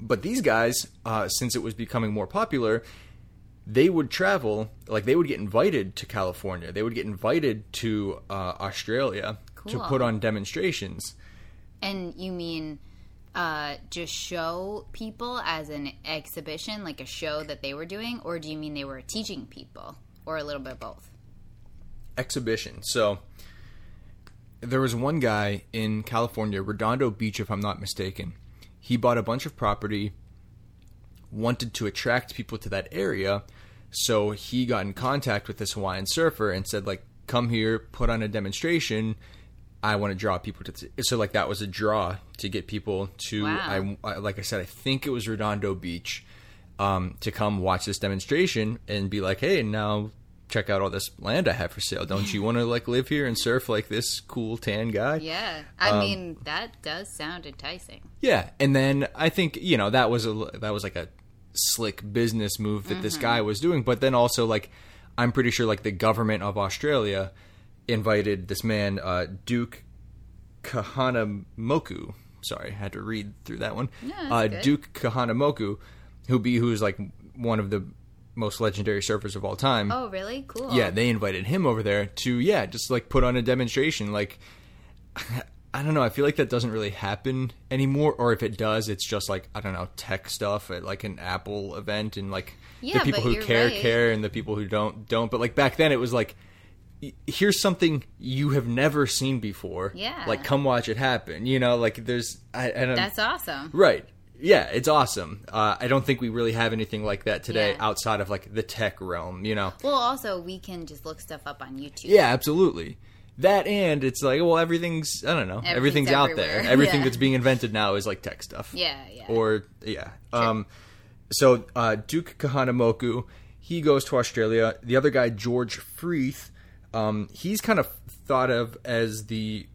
[SPEAKER 2] But these guys, uh, since it was becoming more popular, they would travel, like they would get invited to California. They would get invited to uh, Australia to put on demonstrations.
[SPEAKER 1] and you mean uh, just show people as an exhibition, like a show that they were doing, or do you mean they were teaching people, or a little bit of both?
[SPEAKER 2] exhibition. So there was one guy in California, Redondo Beach, if I'm not mistaken. He bought a bunch of property, wanted to attract people to that area, so he got in contact with this Hawaiian surfer and said, like, come here, put on a demonstration. I want to draw people to. T-. So like that was a draw to get people to.
[SPEAKER 1] Wow.
[SPEAKER 2] I, I like I said, I think it was Redondo Beach, um, to come watch this demonstration and be like, hey, now check out all this land I have for sale. Don't you want to like live here and surf like this cool tan guy?
[SPEAKER 1] Yeah, I
[SPEAKER 2] Um,
[SPEAKER 1] mean that does sound enticing.
[SPEAKER 2] Yeah, and then I think you know that was a that was like a slick business move that this guy was doing, but then also like I'm pretty sure like the government of Australia invited this man uh, Duke Kahanamoku. Sorry, I had to read through that one.
[SPEAKER 1] No,
[SPEAKER 2] uh. Duke Kahanamoku, who be who's like one of the most legendary surfers of all time.
[SPEAKER 1] Oh, really? Cool.
[SPEAKER 2] Yeah, they invited him over there to yeah, just like put on a demonstration. Like, I don't know. I feel like that doesn't really happen anymore, or if it does, it's just like I don't know tech stuff at like an Apple event, and like
[SPEAKER 1] Yeah,
[SPEAKER 2] the people who care
[SPEAKER 1] right.
[SPEAKER 2] care, and the people who don't don't. But like back then, it was like. Here's something you have never seen before.
[SPEAKER 1] Yeah.
[SPEAKER 2] Like, come watch it happen. You know, like there's, I, I don't,
[SPEAKER 1] that's awesome.
[SPEAKER 2] Right. yeah, it's awesome. Uh, I don't think we really have anything like that today
[SPEAKER 1] Yeah.
[SPEAKER 2] outside of like the tech realm, you know.
[SPEAKER 1] Well, also we can just look stuff up on YouTube.
[SPEAKER 2] Yeah, absolutely. That and it's like, well, everything's I don't know, everything's,
[SPEAKER 1] Everything's
[SPEAKER 2] out there. Everything
[SPEAKER 1] Yeah.
[SPEAKER 2] that's being invented now is like tech stuff.
[SPEAKER 1] Yeah, yeah.
[SPEAKER 2] Or yeah. Um, so uh, Duke Kahanamoku, he goes to Australia. The other guy, George Freeth, um, he's kind of thought of as the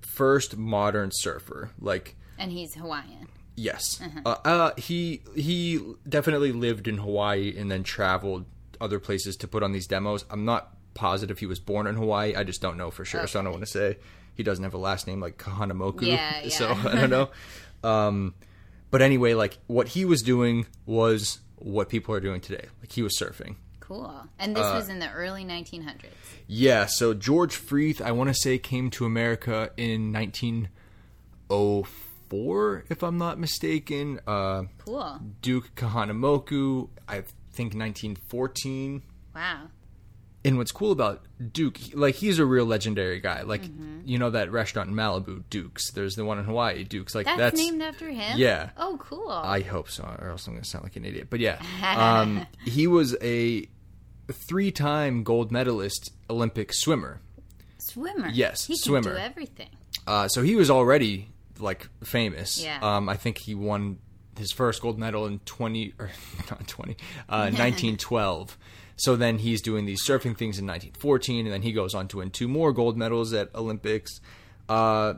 [SPEAKER 2] first modern surfer. Like,
[SPEAKER 1] and he's Hawaiian.
[SPEAKER 2] yes, uh, uh, he he definitely lived in Hawaii and then traveled other places to put on these demos. I'm not positive he was born in Hawaii. I just don't know for sure, so I don't want to say. He doesn't have a last name like Kahanamoku,
[SPEAKER 1] Yeah, *laughs* yeah.
[SPEAKER 2] so I don't know. Um, but anyway, like what he was doing was what people are doing today. Like he was surfing.
[SPEAKER 1] Cool. And this was in the early 1900s.
[SPEAKER 2] Yeah, so George Freeth, I want to say, came to America in 1904, if I'm not mistaken. Uh,
[SPEAKER 1] Cool.
[SPEAKER 2] Duke Kahanamoku, I think 1914.
[SPEAKER 1] Wow.
[SPEAKER 2] And what's cool about Duke, like he's a real legendary guy. Like you know that restaurant in Malibu, Duke's. There's the one in Hawaii, Duke's. Like
[SPEAKER 1] That's,
[SPEAKER 2] that's,
[SPEAKER 1] named after him?
[SPEAKER 2] Yeah.
[SPEAKER 1] Oh, cool.
[SPEAKER 2] I hope so, or else I'm going to sound like an idiot. But yeah, *laughs* um, he was a three-time gold medalist Olympic swimmer.
[SPEAKER 1] swimmer.
[SPEAKER 2] Yes,
[SPEAKER 1] he
[SPEAKER 2] swimmer.
[SPEAKER 1] do everything.
[SPEAKER 2] Uh, so he was already like famous.
[SPEAKER 1] Yeah.
[SPEAKER 2] Um, I think he won his first gold medal in 20 or *laughs* not 20, uh, 1912. *laughs* So then he's doing these surfing things in 1914, and then he goes on to win two more gold medals at Olympics. Uh,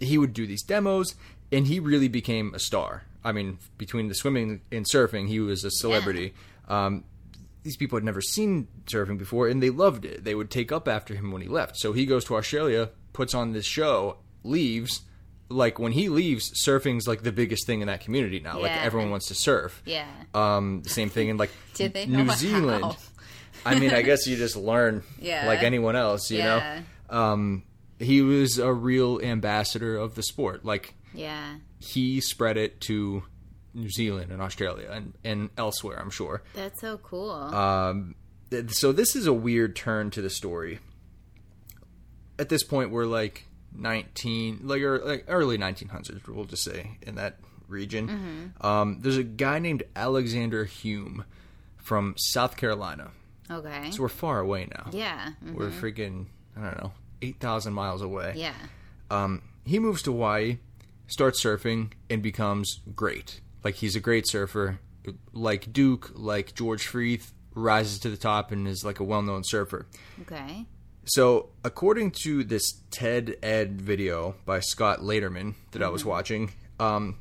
[SPEAKER 2] he would do these demos, and he really became a star. I mean, between the swimming and surfing, he was a celebrity. Um, these people had never seen surfing before and they loved it. They would take up after him when he left. So he goes to Australia, puts on this show, leaves. Like when he leaves, surfing's like the biggest thing in that community now. Like everyone wants to surf.
[SPEAKER 1] Yeah.
[SPEAKER 2] Um, the same thing in like *laughs*
[SPEAKER 1] Did they know
[SPEAKER 2] New
[SPEAKER 1] how? *laughs*
[SPEAKER 2] I mean, I *laughs* guess you just learn
[SPEAKER 1] Yeah.
[SPEAKER 2] like anyone else, you
[SPEAKER 1] Yeah.
[SPEAKER 2] know. Um, he was a real ambassador of the sport. Like
[SPEAKER 1] Yeah.
[SPEAKER 2] he spread it to New Zealand and Australia and, and elsewhere, I'm sure.
[SPEAKER 1] That's so cool.
[SPEAKER 2] Um, th- so this is a weird turn to the story. At this point, we're like 19, like, or, like early 1900s, we'll just say, in that region. Um, there's a guy named Alexander Hume from South Carolina.
[SPEAKER 1] Okay.
[SPEAKER 2] So we're far away now.
[SPEAKER 1] yeah. mhm.
[SPEAKER 2] We're freaking, I don't know, 8,000 miles away.
[SPEAKER 1] Yeah.
[SPEAKER 2] Um, he moves to Hawaii, starts surfing, and becomes great. Like he's a great surfer, like Duke, like George Freeth, rises to the top and is like a well-known surfer.
[SPEAKER 1] Okay.
[SPEAKER 2] So, according to this TED Ed video by Scott Laderman that I was watching, um,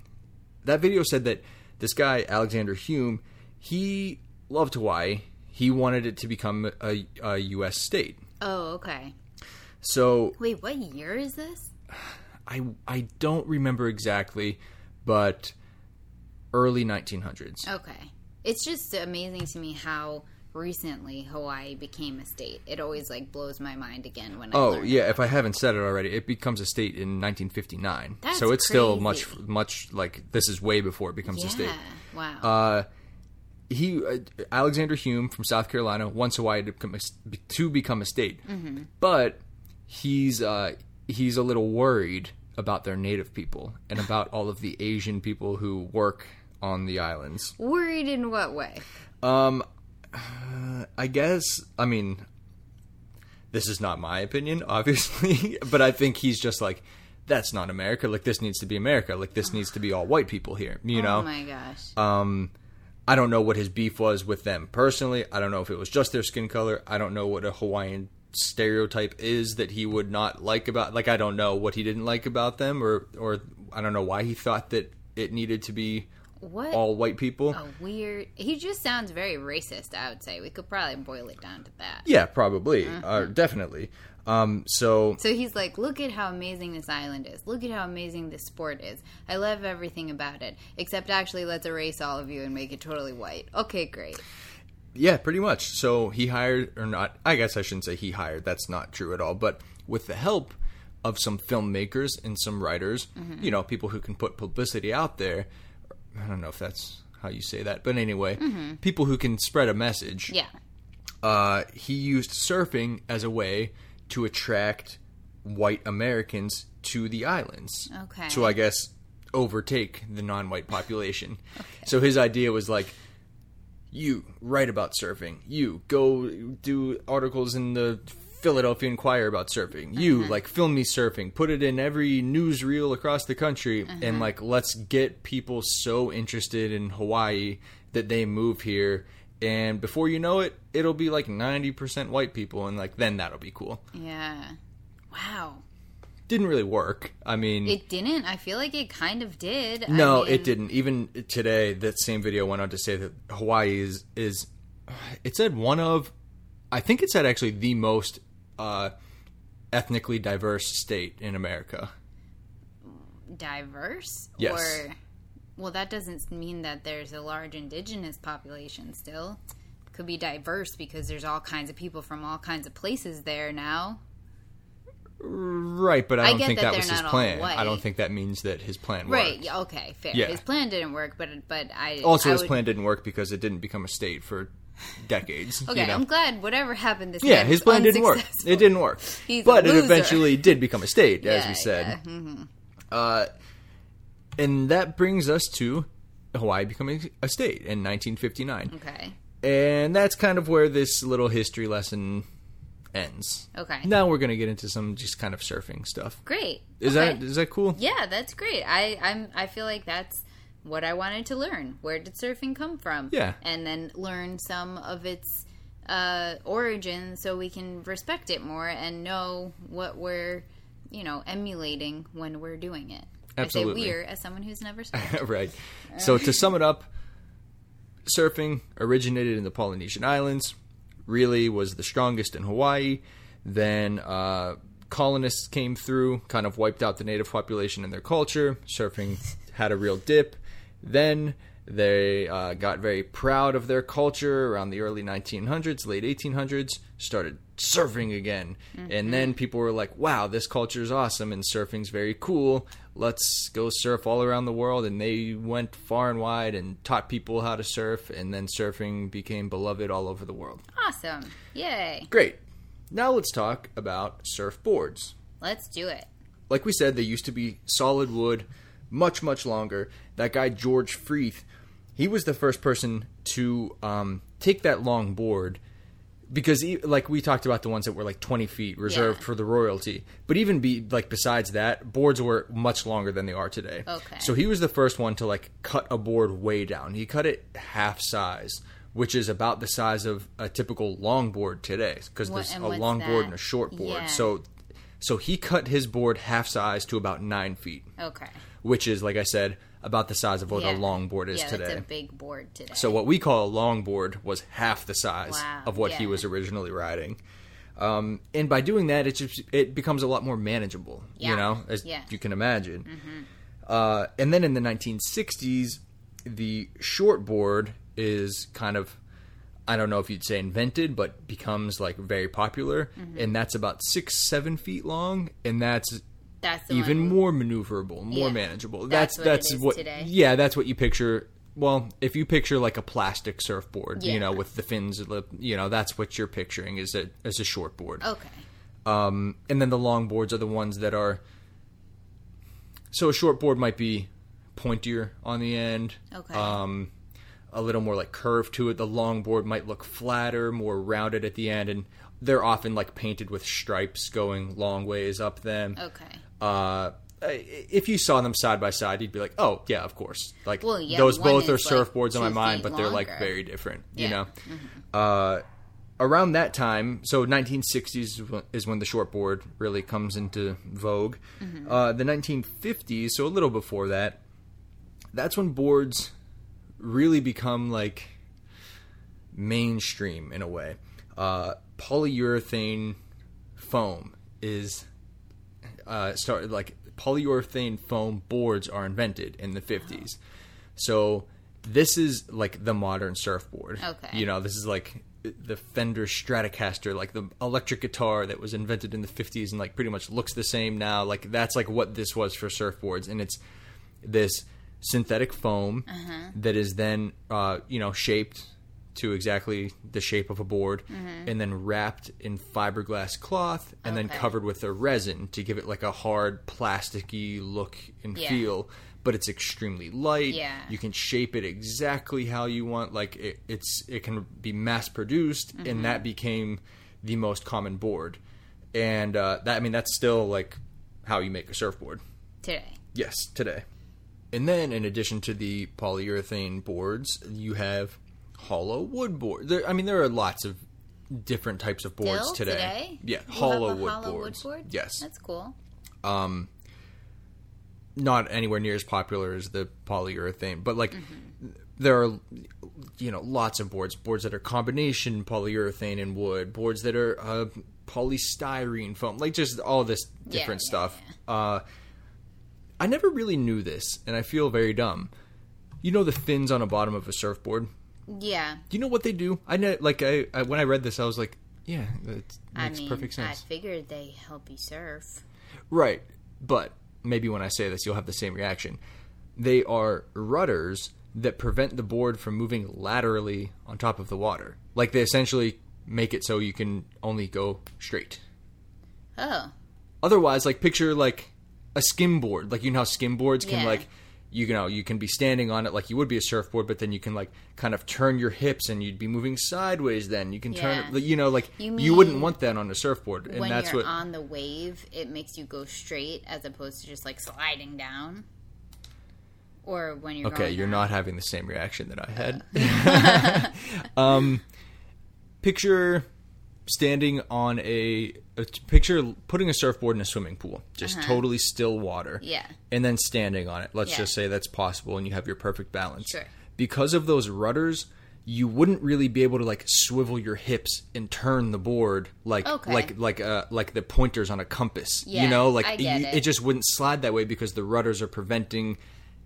[SPEAKER 2] that video said that this guy Alexander Hume, he loved Hawaii. He wanted it to become a, a U.S. state.
[SPEAKER 1] Oh, okay.
[SPEAKER 2] So
[SPEAKER 1] Wait, what year is this? *sighs*
[SPEAKER 2] I I don't remember exactly, but early 1900s.
[SPEAKER 1] Okay. It's just amazing to me how recently Hawaii became a state. It always like blows my mind again when I
[SPEAKER 2] Oh yeah,
[SPEAKER 1] about
[SPEAKER 2] if I haven't said it already, it becomes a state in 1959.
[SPEAKER 1] That's
[SPEAKER 2] so it's still much much like this is way before it becomes a
[SPEAKER 1] Yeah.
[SPEAKER 2] state.
[SPEAKER 1] Wow.
[SPEAKER 2] Uh, he uh, Alexander Hume from South Carolina wants Hawaii to become a, to become a state,
[SPEAKER 1] Mm-hmm.
[SPEAKER 2] but he's uh, he's a little worried about their native people and about *laughs* all of the Asian people who work on the islands.
[SPEAKER 1] Worried in what way?
[SPEAKER 2] Um, I guess. I mean, this is not my opinion, obviously, *laughs* but I think he's just like, that's not America. Like this needs to be America. Like this needs to be all white people here. You know.
[SPEAKER 1] Oh my gosh.
[SPEAKER 2] Um, I don't know what his beef was with them personally. I don't know if it was just their skin color. I don't know what a Hawaiian stereotype is that he would not like about. Like I don't know what he didn't like about them, or or I don't know why he thought that it needed to be
[SPEAKER 1] what
[SPEAKER 2] all white people.
[SPEAKER 1] a weird. He just sounds very racist. I would say we could probably boil it down to that.
[SPEAKER 2] Yeah, probably, uh, definitely. Um, so
[SPEAKER 1] So he's like, look at how amazing this island is. Look at how amazing this sport is. I love everything about it. Except actually, let's erase all of you and make it totally white. Okay, great.
[SPEAKER 2] yeah, pretty much. So he hired, or not? I guess I shouldn't say he hired. That's not true at all. But with the help of some filmmakers and some writers, you know, people who can put publicity out there. I don't know if that's how you say that, but anyway, people who can spread a message.
[SPEAKER 1] Yeah.
[SPEAKER 2] uh, he used surfing as a way to attract white Americans to the islands.
[SPEAKER 1] Okay.
[SPEAKER 2] So I guess overtake the non-white population. *laughs* So his idea was like you write about surfing. You go do articles in the Philadelphia Inquirer about surfing. You uh-huh. like film me surfing. Put it in every newsreel across the country, and uh-huh. like let's get people so interested in Hawaii that they move here. And before you know it, it'll be like ninety percent white people, and like then that'll be cool.
[SPEAKER 1] Yeah. Wow.
[SPEAKER 2] Didn't really work. I mean,
[SPEAKER 1] It didn't. I feel like it kind of did. I
[SPEAKER 2] No,
[SPEAKER 1] mean,
[SPEAKER 2] it didn't. Even today, that same video went on to say that Hawaii is is. It said one of, I think it said actually the most uh, ethnically diverse state in America.
[SPEAKER 1] diverse.
[SPEAKER 2] Yes.
[SPEAKER 1] Or, well, that doesn't mean that there's a large indigenous population still. Could be diverse because there's all kinds of people from all kinds of places there now.
[SPEAKER 2] Right, but I don't think
[SPEAKER 1] that
[SPEAKER 2] that, was his plan. I don't think that means that his plan
[SPEAKER 1] Right.
[SPEAKER 2] worked.
[SPEAKER 1] Yeah, okay. Fair.
[SPEAKER 2] Yeah.
[SPEAKER 1] His plan didn't work, but but I
[SPEAKER 2] Also,
[SPEAKER 1] I
[SPEAKER 2] his
[SPEAKER 1] would-
[SPEAKER 2] plan didn't work because it didn't become a state for decades.
[SPEAKER 1] Okay,
[SPEAKER 2] you know?
[SPEAKER 1] I'm glad whatever happened this
[SPEAKER 2] Yeah, his plan didn't work. It didn't work.
[SPEAKER 1] He's a
[SPEAKER 2] but it eventually did become a state, as
[SPEAKER 1] Yeah,
[SPEAKER 2] we said.
[SPEAKER 1] yeah. Mm-hmm.
[SPEAKER 2] Uh, and that brings us to Hawaii becoming a state in 1959.
[SPEAKER 1] Okay.
[SPEAKER 2] And that's kind of where this little history lesson ends.
[SPEAKER 1] Okay.
[SPEAKER 2] Now we're going to get into some just kind of surfing stuff.
[SPEAKER 1] Great.
[SPEAKER 2] Is
[SPEAKER 1] Okay.
[SPEAKER 2] that is that cool?
[SPEAKER 1] Yeah, that's great. I I'm I feel like that's what I wanted to learn. Where did surfing come from?
[SPEAKER 2] Yeah.
[SPEAKER 1] and then learn some of its uh, origins so we can respect it more and know what we're you know emulating when we're doing it.
[SPEAKER 2] Absolutely.
[SPEAKER 1] I say we're as someone who's never *laughs* surfed.
[SPEAKER 2] right. So to sum it up, surfing originated in the Polynesian Islands, really was the strongest in Hawaii. Then uh, colonists came through, kind of wiped out the native population and their culture. Surfing had a real dip. Then they uh, got very proud of their culture around the early 1900s, late 1800s, started surfing again. And then people were like, wow, this culture is awesome and surfing's very cool. Let's go surf all around the world. And they went far and wide and taught people how to surf. And then surfing became beloved all over the world.
[SPEAKER 1] awesome! Yay!
[SPEAKER 2] Great. Now let's talk about surfboards.
[SPEAKER 1] Let's do it.
[SPEAKER 2] Like we said, they used to be solid wood, much, much longer. That guy, George Freeth, he was the first person to um, take that long board because, he, like we talked about the ones that were like 20 feet reserved
[SPEAKER 1] Yeah.
[SPEAKER 2] for the royalty. But even be like besides that, boards were much longer than they are today.
[SPEAKER 1] Okay.
[SPEAKER 2] So he was the first one to like cut a board way down. He cut it half size. Which is about the size of a typical longboard today, because there's a long
[SPEAKER 1] that?
[SPEAKER 2] and a short board.
[SPEAKER 1] Yeah.
[SPEAKER 2] So so he cut his board half size to about nine feet,
[SPEAKER 1] Okay.
[SPEAKER 2] Which is, like I said, about the size of what
[SPEAKER 1] Yeah.
[SPEAKER 2] a longboard is
[SPEAKER 1] yeah,
[SPEAKER 2] today.
[SPEAKER 1] that's a big board today.
[SPEAKER 2] so what we call a longboard was half the size
[SPEAKER 1] Wow,
[SPEAKER 2] of what he was originally riding. Um, and by doing that, it just it becomes a lot more manageable.
[SPEAKER 1] Yeah.
[SPEAKER 2] You know, as
[SPEAKER 1] Yeah.
[SPEAKER 2] you can imagine. Uh, and then in the 1960s, the shortboard is kind of I don't know if you'd say invented, but becomes like very popular,
[SPEAKER 1] Mm-hmm.
[SPEAKER 2] and that's about six, seven feet long, and that's
[SPEAKER 1] that's the
[SPEAKER 2] even
[SPEAKER 1] one.
[SPEAKER 2] more maneuverable, more
[SPEAKER 1] Yeah.
[SPEAKER 2] manageable.
[SPEAKER 1] That's
[SPEAKER 2] That's
[SPEAKER 1] what
[SPEAKER 2] that's what
[SPEAKER 1] today.
[SPEAKER 2] yeah, that's what you picture. Well, if you picture like a plastic surfboard,
[SPEAKER 1] Yeah.
[SPEAKER 2] you know, with the fins, you know, that's what you're picturing is a as a shortboard.
[SPEAKER 1] Okay.
[SPEAKER 2] Um, and then the long boards are the ones that are. So a shortboard might be pointier on the end.
[SPEAKER 1] Okay.
[SPEAKER 2] Um, a little more like curved to it. The longboard might look flatter, more rounded at the end, and they're often like painted with stripes going long ways up them.
[SPEAKER 1] Okay.
[SPEAKER 2] Uh, if you saw them side by side, you'd be like, "Oh, yeah, of course." Like
[SPEAKER 1] Well, yeah,
[SPEAKER 2] those both are
[SPEAKER 1] like,
[SPEAKER 2] surfboards on my mind, but they're like very different. You
[SPEAKER 1] Yeah.
[SPEAKER 2] know. Uh, around that time, so 1960s is when the shortboard really comes into vogue.
[SPEAKER 1] Mm-hmm.
[SPEAKER 2] Uh, the 1950s, so a little before that, that's when boards really become like mainstream in a way. Uh, polyurethane foam is uh, started like polyurethane foam boards are invented in the 50s. So this is like the modern surfboard.
[SPEAKER 1] Okay.
[SPEAKER 2] You know, this is like the Fender Stratocaster, like the electric guitar that was invented in the 50s and like pretty much looks the same now. Like that's like what this was for surfboards and it's this synthetic foam
[SPEAKER 1] Uh-huh.
[SPEAKER 2] that is then uh, you know shaped to exactly the shape of a board, and then wrapped in fiberglass cloth, and then
[SPEAKER 1] Mm-hmm.
[SPEAKER 2] Covered with a resin to give it like a hard, plasticky look and
[SPEAKER 1] Yeah.
[SPEAKER 2] feel. But it's extremely light.
[SPEAKER 1] Yeah.
[SPEAKER 2] You can shape it exactly how you want. Like it, it's it can be mass produced,
[SPEAKER 1] Mm-hmm.
[SPEAKER 2] and that became the most common board. And uh, that I mean that's still like how you make a surfboard.
[SPEAKER 1] Today.
[SPEAKER 2] Yes, today. And then, in addition to the polyurethane boards, you have hollow wood board. There, I mean, there are lots of different types of boards
[SPEAKER 1] Still
[SPEAKER 2] today.
[SPEAKER 1] today?
[SPEAKER 2] Yeah,
[SPEAKER 1] You
[SPEAKER 2] hollow wood
[SPEAKER 1] hollow
[SPEAKER 2] boards.
[SPEAKER 1] wood board?
[SPEAKER 2] Yes,
[SPEAKER 1] That's cool.
[SPEAKER 2] not anywhere near as popular as the polyurethane, but like
[SPEAKER 1] Mm-hmm.
[SPEAKER 2] there are, you know, lots of boards. Boards that are combination polyurethane and wood. Boards that are uh, polystyrene foam. Like just all this different
[SPEAKER 1] yeah,
[SPEAKER 2] stuff. Uh, I never really knew this, and I feel very dumb. You know the fins on the bottom of a surfboard.
[SPEAKER 1] Yeah.
[SPEAKER 2] Do you know what they do? I know, like I, I when I read this, I was like, yeah, that
[SPEAKER 1] I
[SPEAKER 2] makes
[SPEAKER 1] mean,
[SPEAKER 2] perfect sense.
[SPEAKER 1] I figured they help you surf.
[SPEAKER 2] Right. But maybe when I say this, you'll have the same reaction. They are rudders that prevent the board from moving laterally on top of the water. Like they essentially make it so you can only go straight.
[SPEAKER 1] Oh.
[SPEAKER 2] Otherwise, like picture like a skim board. Like you know how skim boards can
[SPEAKER 1] Yeah.
[SPEAKER 2] like you know you can be standing on it like you would be a surfboard, but then you can like kind of turn your hips and you'd be moving sideways. Then you can turn
[SPEAKER 1] Yeah.
[SPEAKER 2] it. You know, like
[SPEAKER 1] You
[SPEAKER 2] you, wouldn't want that on a surfboard, and
[SPEAKER 1] when
[SPEAKER 2] that's
[SPEAKER 1] you're
[SPEAKER 2] what.
[SPEAKER 1] on the wave, it makes you go straight as opposed to just like sliding down. Or when you're
[SPEAKER 2] Okay, you're
[SPEAKER 1] up.
[SPEAKER 2] not having the same reaction that I had. *laughs* *laughs* um, picture standing on a, a picture putting a surfboard in a swimming pool, just totally still water.
[SPEAKER 1] Uh-huh. Yeah.
[SPEAKER 2] And then standing on it. Let's
[SPEAKER 1] Yeah.
[SPEAKER 2] just say that's possible and you have your perfect balance.
[SPEAKER 1] Sure.
[SPEAKER 2] Because of those rudders, you wouldn't really be able to like swivel your hips and turn the board like
[SPEAKER 1] Okay.
[SPEAKER 2] like like uh like the pointers on a compass.
[SPEAKER 1] Yeah,
[SPEAKER 2] you know, like you-
[SPEAKER 1] it.
[SPEAKER 2] it just wouldn't slide that way because the rudders are preventing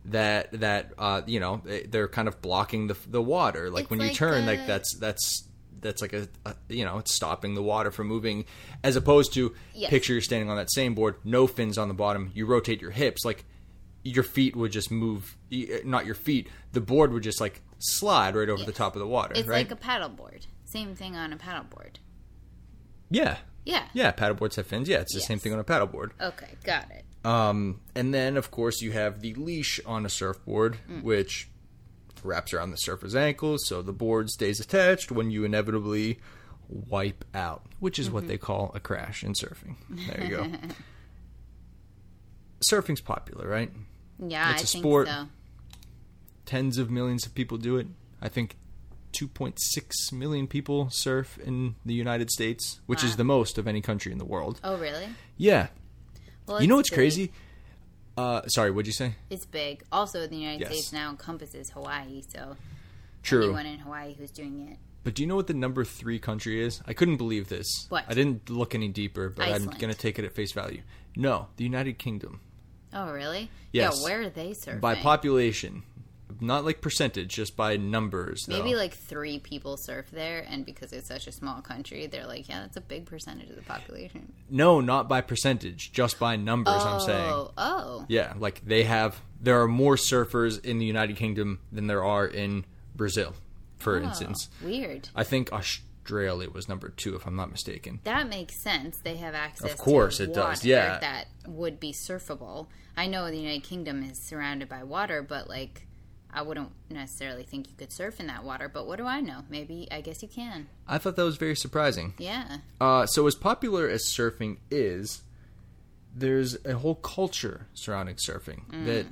[SPEAKER 2] that that uh you know they- they're kind of blocking the the water like
[SPEAKER 1] It's
[SPEAKER 2] when you turn like that's that's that's like a, a you know it's stopping the water from moving as opposed to
[SPEAKER 1] Yes.
[SPEAKER 2] picture you're standing on that same board no fins on the bottom you rotate your hips like your feet would just move not your feet the board would just like slide right over the top of the water
[SPEAKER 1] It's
[SPEAKER 2] right
[SPEAKER 1] like a paddleboard. Same thing on a paddleboard.
[SPEAKER 2] yeah
[SPEAKER 1] Yeah.
[SPEAKER 2] yeah paddleboards have fins yeah it's the same thing on a paddleboard
[SPEAKER 1] Okay, got it.
[SPEAKER 2] Um, and then, of course, you have the leash on a surfboard,
[SPEAKER 1] Mm.
[SPEAKER 2] which wraps around the surfer's ankles, so the board stays attached when you inevitably wipe out, which is
[SPEAKER 1] Mm-hmm.
[SPEAKER 2] what they call a crash in surfing. There you go. *laughs* Surfing's popular, right?
[SPEAKER 1] Yeah,
[SPEAKER 2] It's
[SPEAKER 1] I
[SPEAKER 2] a
[SPEAKER 1] think
[SPEAKER 2] sport.
[SPEAKER 1] so.
[SPEAKER 2] Tens of millions of people do it. I think 2.6 million people surf in the United States, which is the most of any country in the world.
[SPEAKER 1] Oh, really?
[SPEAKER 2] Yeah.
[SPEAKER 1] Well,
[SPEAKER 2] You know what's crazy? Uh, sorry, what'd you say?
[SPEAKER 1] It's big. Also, the United
[SPEAKER 2] Yes.
[SPEAKER 1] States now encompasses Hawaii, so
[SPEAKER 2] True.
[SPEAKER 1] anyone in Hawaii who's doing it.
[SPEAKER 2] But do you know what the number three country is? I couldn't believe this.
[SPEAKER 1] What?
[SPEAKER 2] I didn't look any deeper, but I'm going to take it at face value. No, the United Kingdom.
[SPEAKER 1] Oh, really?
[SPEAKER 2] Yes.
[SPEAKER 1] Yeah, where are they surfing?
[SPEAKER 2] By population. Not like percentage, just by numbers. Though.
[SPEAKER 1] Maybe like three people surf there, and because it's such a small country, they're like, yeah, that's a big percentage of the population.
[SPEAKER 2] No, not by percentage, just by numbers, I'm saying.
[SPEAKER 1] Oh, oh,
[SPEAKER 2] Yeah, like they have, there are more surfers in the United Kingdom than there are in Brazil, for
[SPEAKER 1] Oh,
[SPEAKER 2] instance.
[SPEAKER 1] weird.
[SPEAKER 2] I think Australia was number two, if I'm not mistaken.
[SPEAKER 1] That makes sense. They have access.
[SPEAKER 2] Of course
[SPEAKER 1] to
[SPEAKER 2] it does, yeah.
[SPEAKER 1] that would be surfable. I know the United Kingdom is surrounded by water, but like, I wouldn't necessarily think you could surf in that water. But what do I know? Maybe I guess you can.
[SPEAKER 2] I thought that was very surprising.
[SPEAKER 1] Yeah.
[SPEAKER 2] Uh, so, as popular as surfing is, there's a whole culture surrounding surfing
[SPEAKER 1] Mm.
[SPEAKER 2] that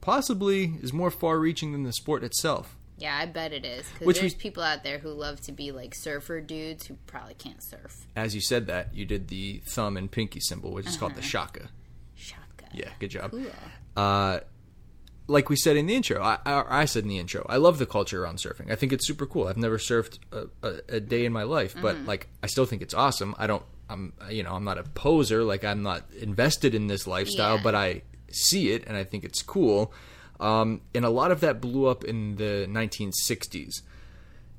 [SPEAKER 2] possibly is more far-reaching than the sport itself.
[SPEAKER 1] Yeah, I bet it is. Because
[SPEAKER 2] Which we-
[SPEAKER 1] there's people out there who love to be like surfer dudes who probably can't surf.
[SPEAKER 2] As you said that, you did the thumb and pinky symbol, which is called the shaka.
[SPEAKER 1] Shaka.
[SPEAKER 2] Yeah, good job.
[SPEAKER 1] Cool.
[SPEAKER 2] Uh, like we said in the intro, I, I, I said in the intro, I love the culture around surfing. I think it's super cool. I've never surfed a, a, a day in my life, but like I still think it's awesome. I don't, I'm, you know, I'm not a poser. Like I'm not invested in this lifestyle,
[SPEAKER 1] Yeah.
[SPEAKER 2] but I see it and I think it's cool. Um, and a lot of that blew up in the 1960s.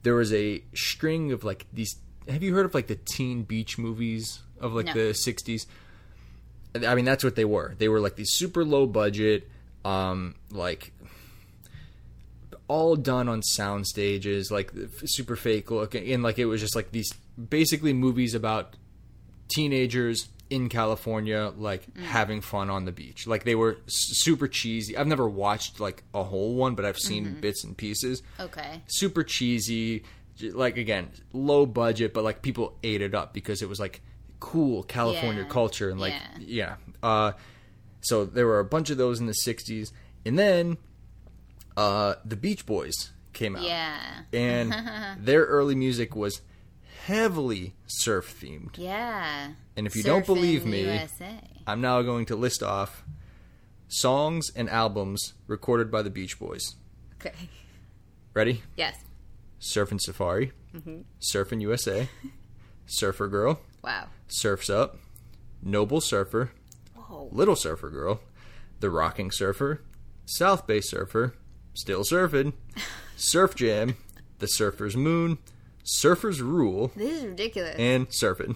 [SPEAKER 2] There was a string of like these. Have you heard of like the teen beach movies of like
[SPEAKER 1] No.
[SPEAKER 2] the 60s? I mean, that's what they were. They were like these super low budget, um, like all done on sound stages, like super fake look, and like it was just like these basically movies about teenagers in California, like having fun on the beach. Like they were super cheesy. I've never watched like a whole one, but I've seen bits and pieces.
[SPEAKER 1] Okay.
[SPEAKER 2] Super cheesy, like again, low budget, but like people ate it up because it was like cool California
[SPEAKER 1] Yeah.
[SPEAKER 2] culture and like
[SPEAKER 1] Yeah.
[SPEAKER 2] yeah. Uh, so there were a bunch of those in the '60s, and then uh, the Beach Boys came out
[SPEAKER 1] Yeah.
[SPEAKER 2] and *laughs* their early music was heavily surf themed.
[SPEAKER 1] Yeah.
[SPEAKER 2] And if you don't believe me,
[SPEAKER 1] USA.
[SPEAKER 2] I'm now going to list off songs and albums recorded by the Beach Boys.
[SPEAKER 1] Okay.
[SPEAKER 2] Ready?
[SPEAKER 1] Yes.
[SPEAKER 2] Surfing Safari, Surfing USA, *laughs* Surfer Girl,
[SPEAKER 1] Wow.
[SPEAKER 2] Surfs Up, Noble Surfer, Little Surfer Girl, The Rocking Surfer, South Bay Surfer, Still Surfing, *laughs* Surf Jam, The Surfer's Moon, Surfer's Rule,
[SPEAKER 1] This is ridiculous.
[SPEAKER 2] and Surfing.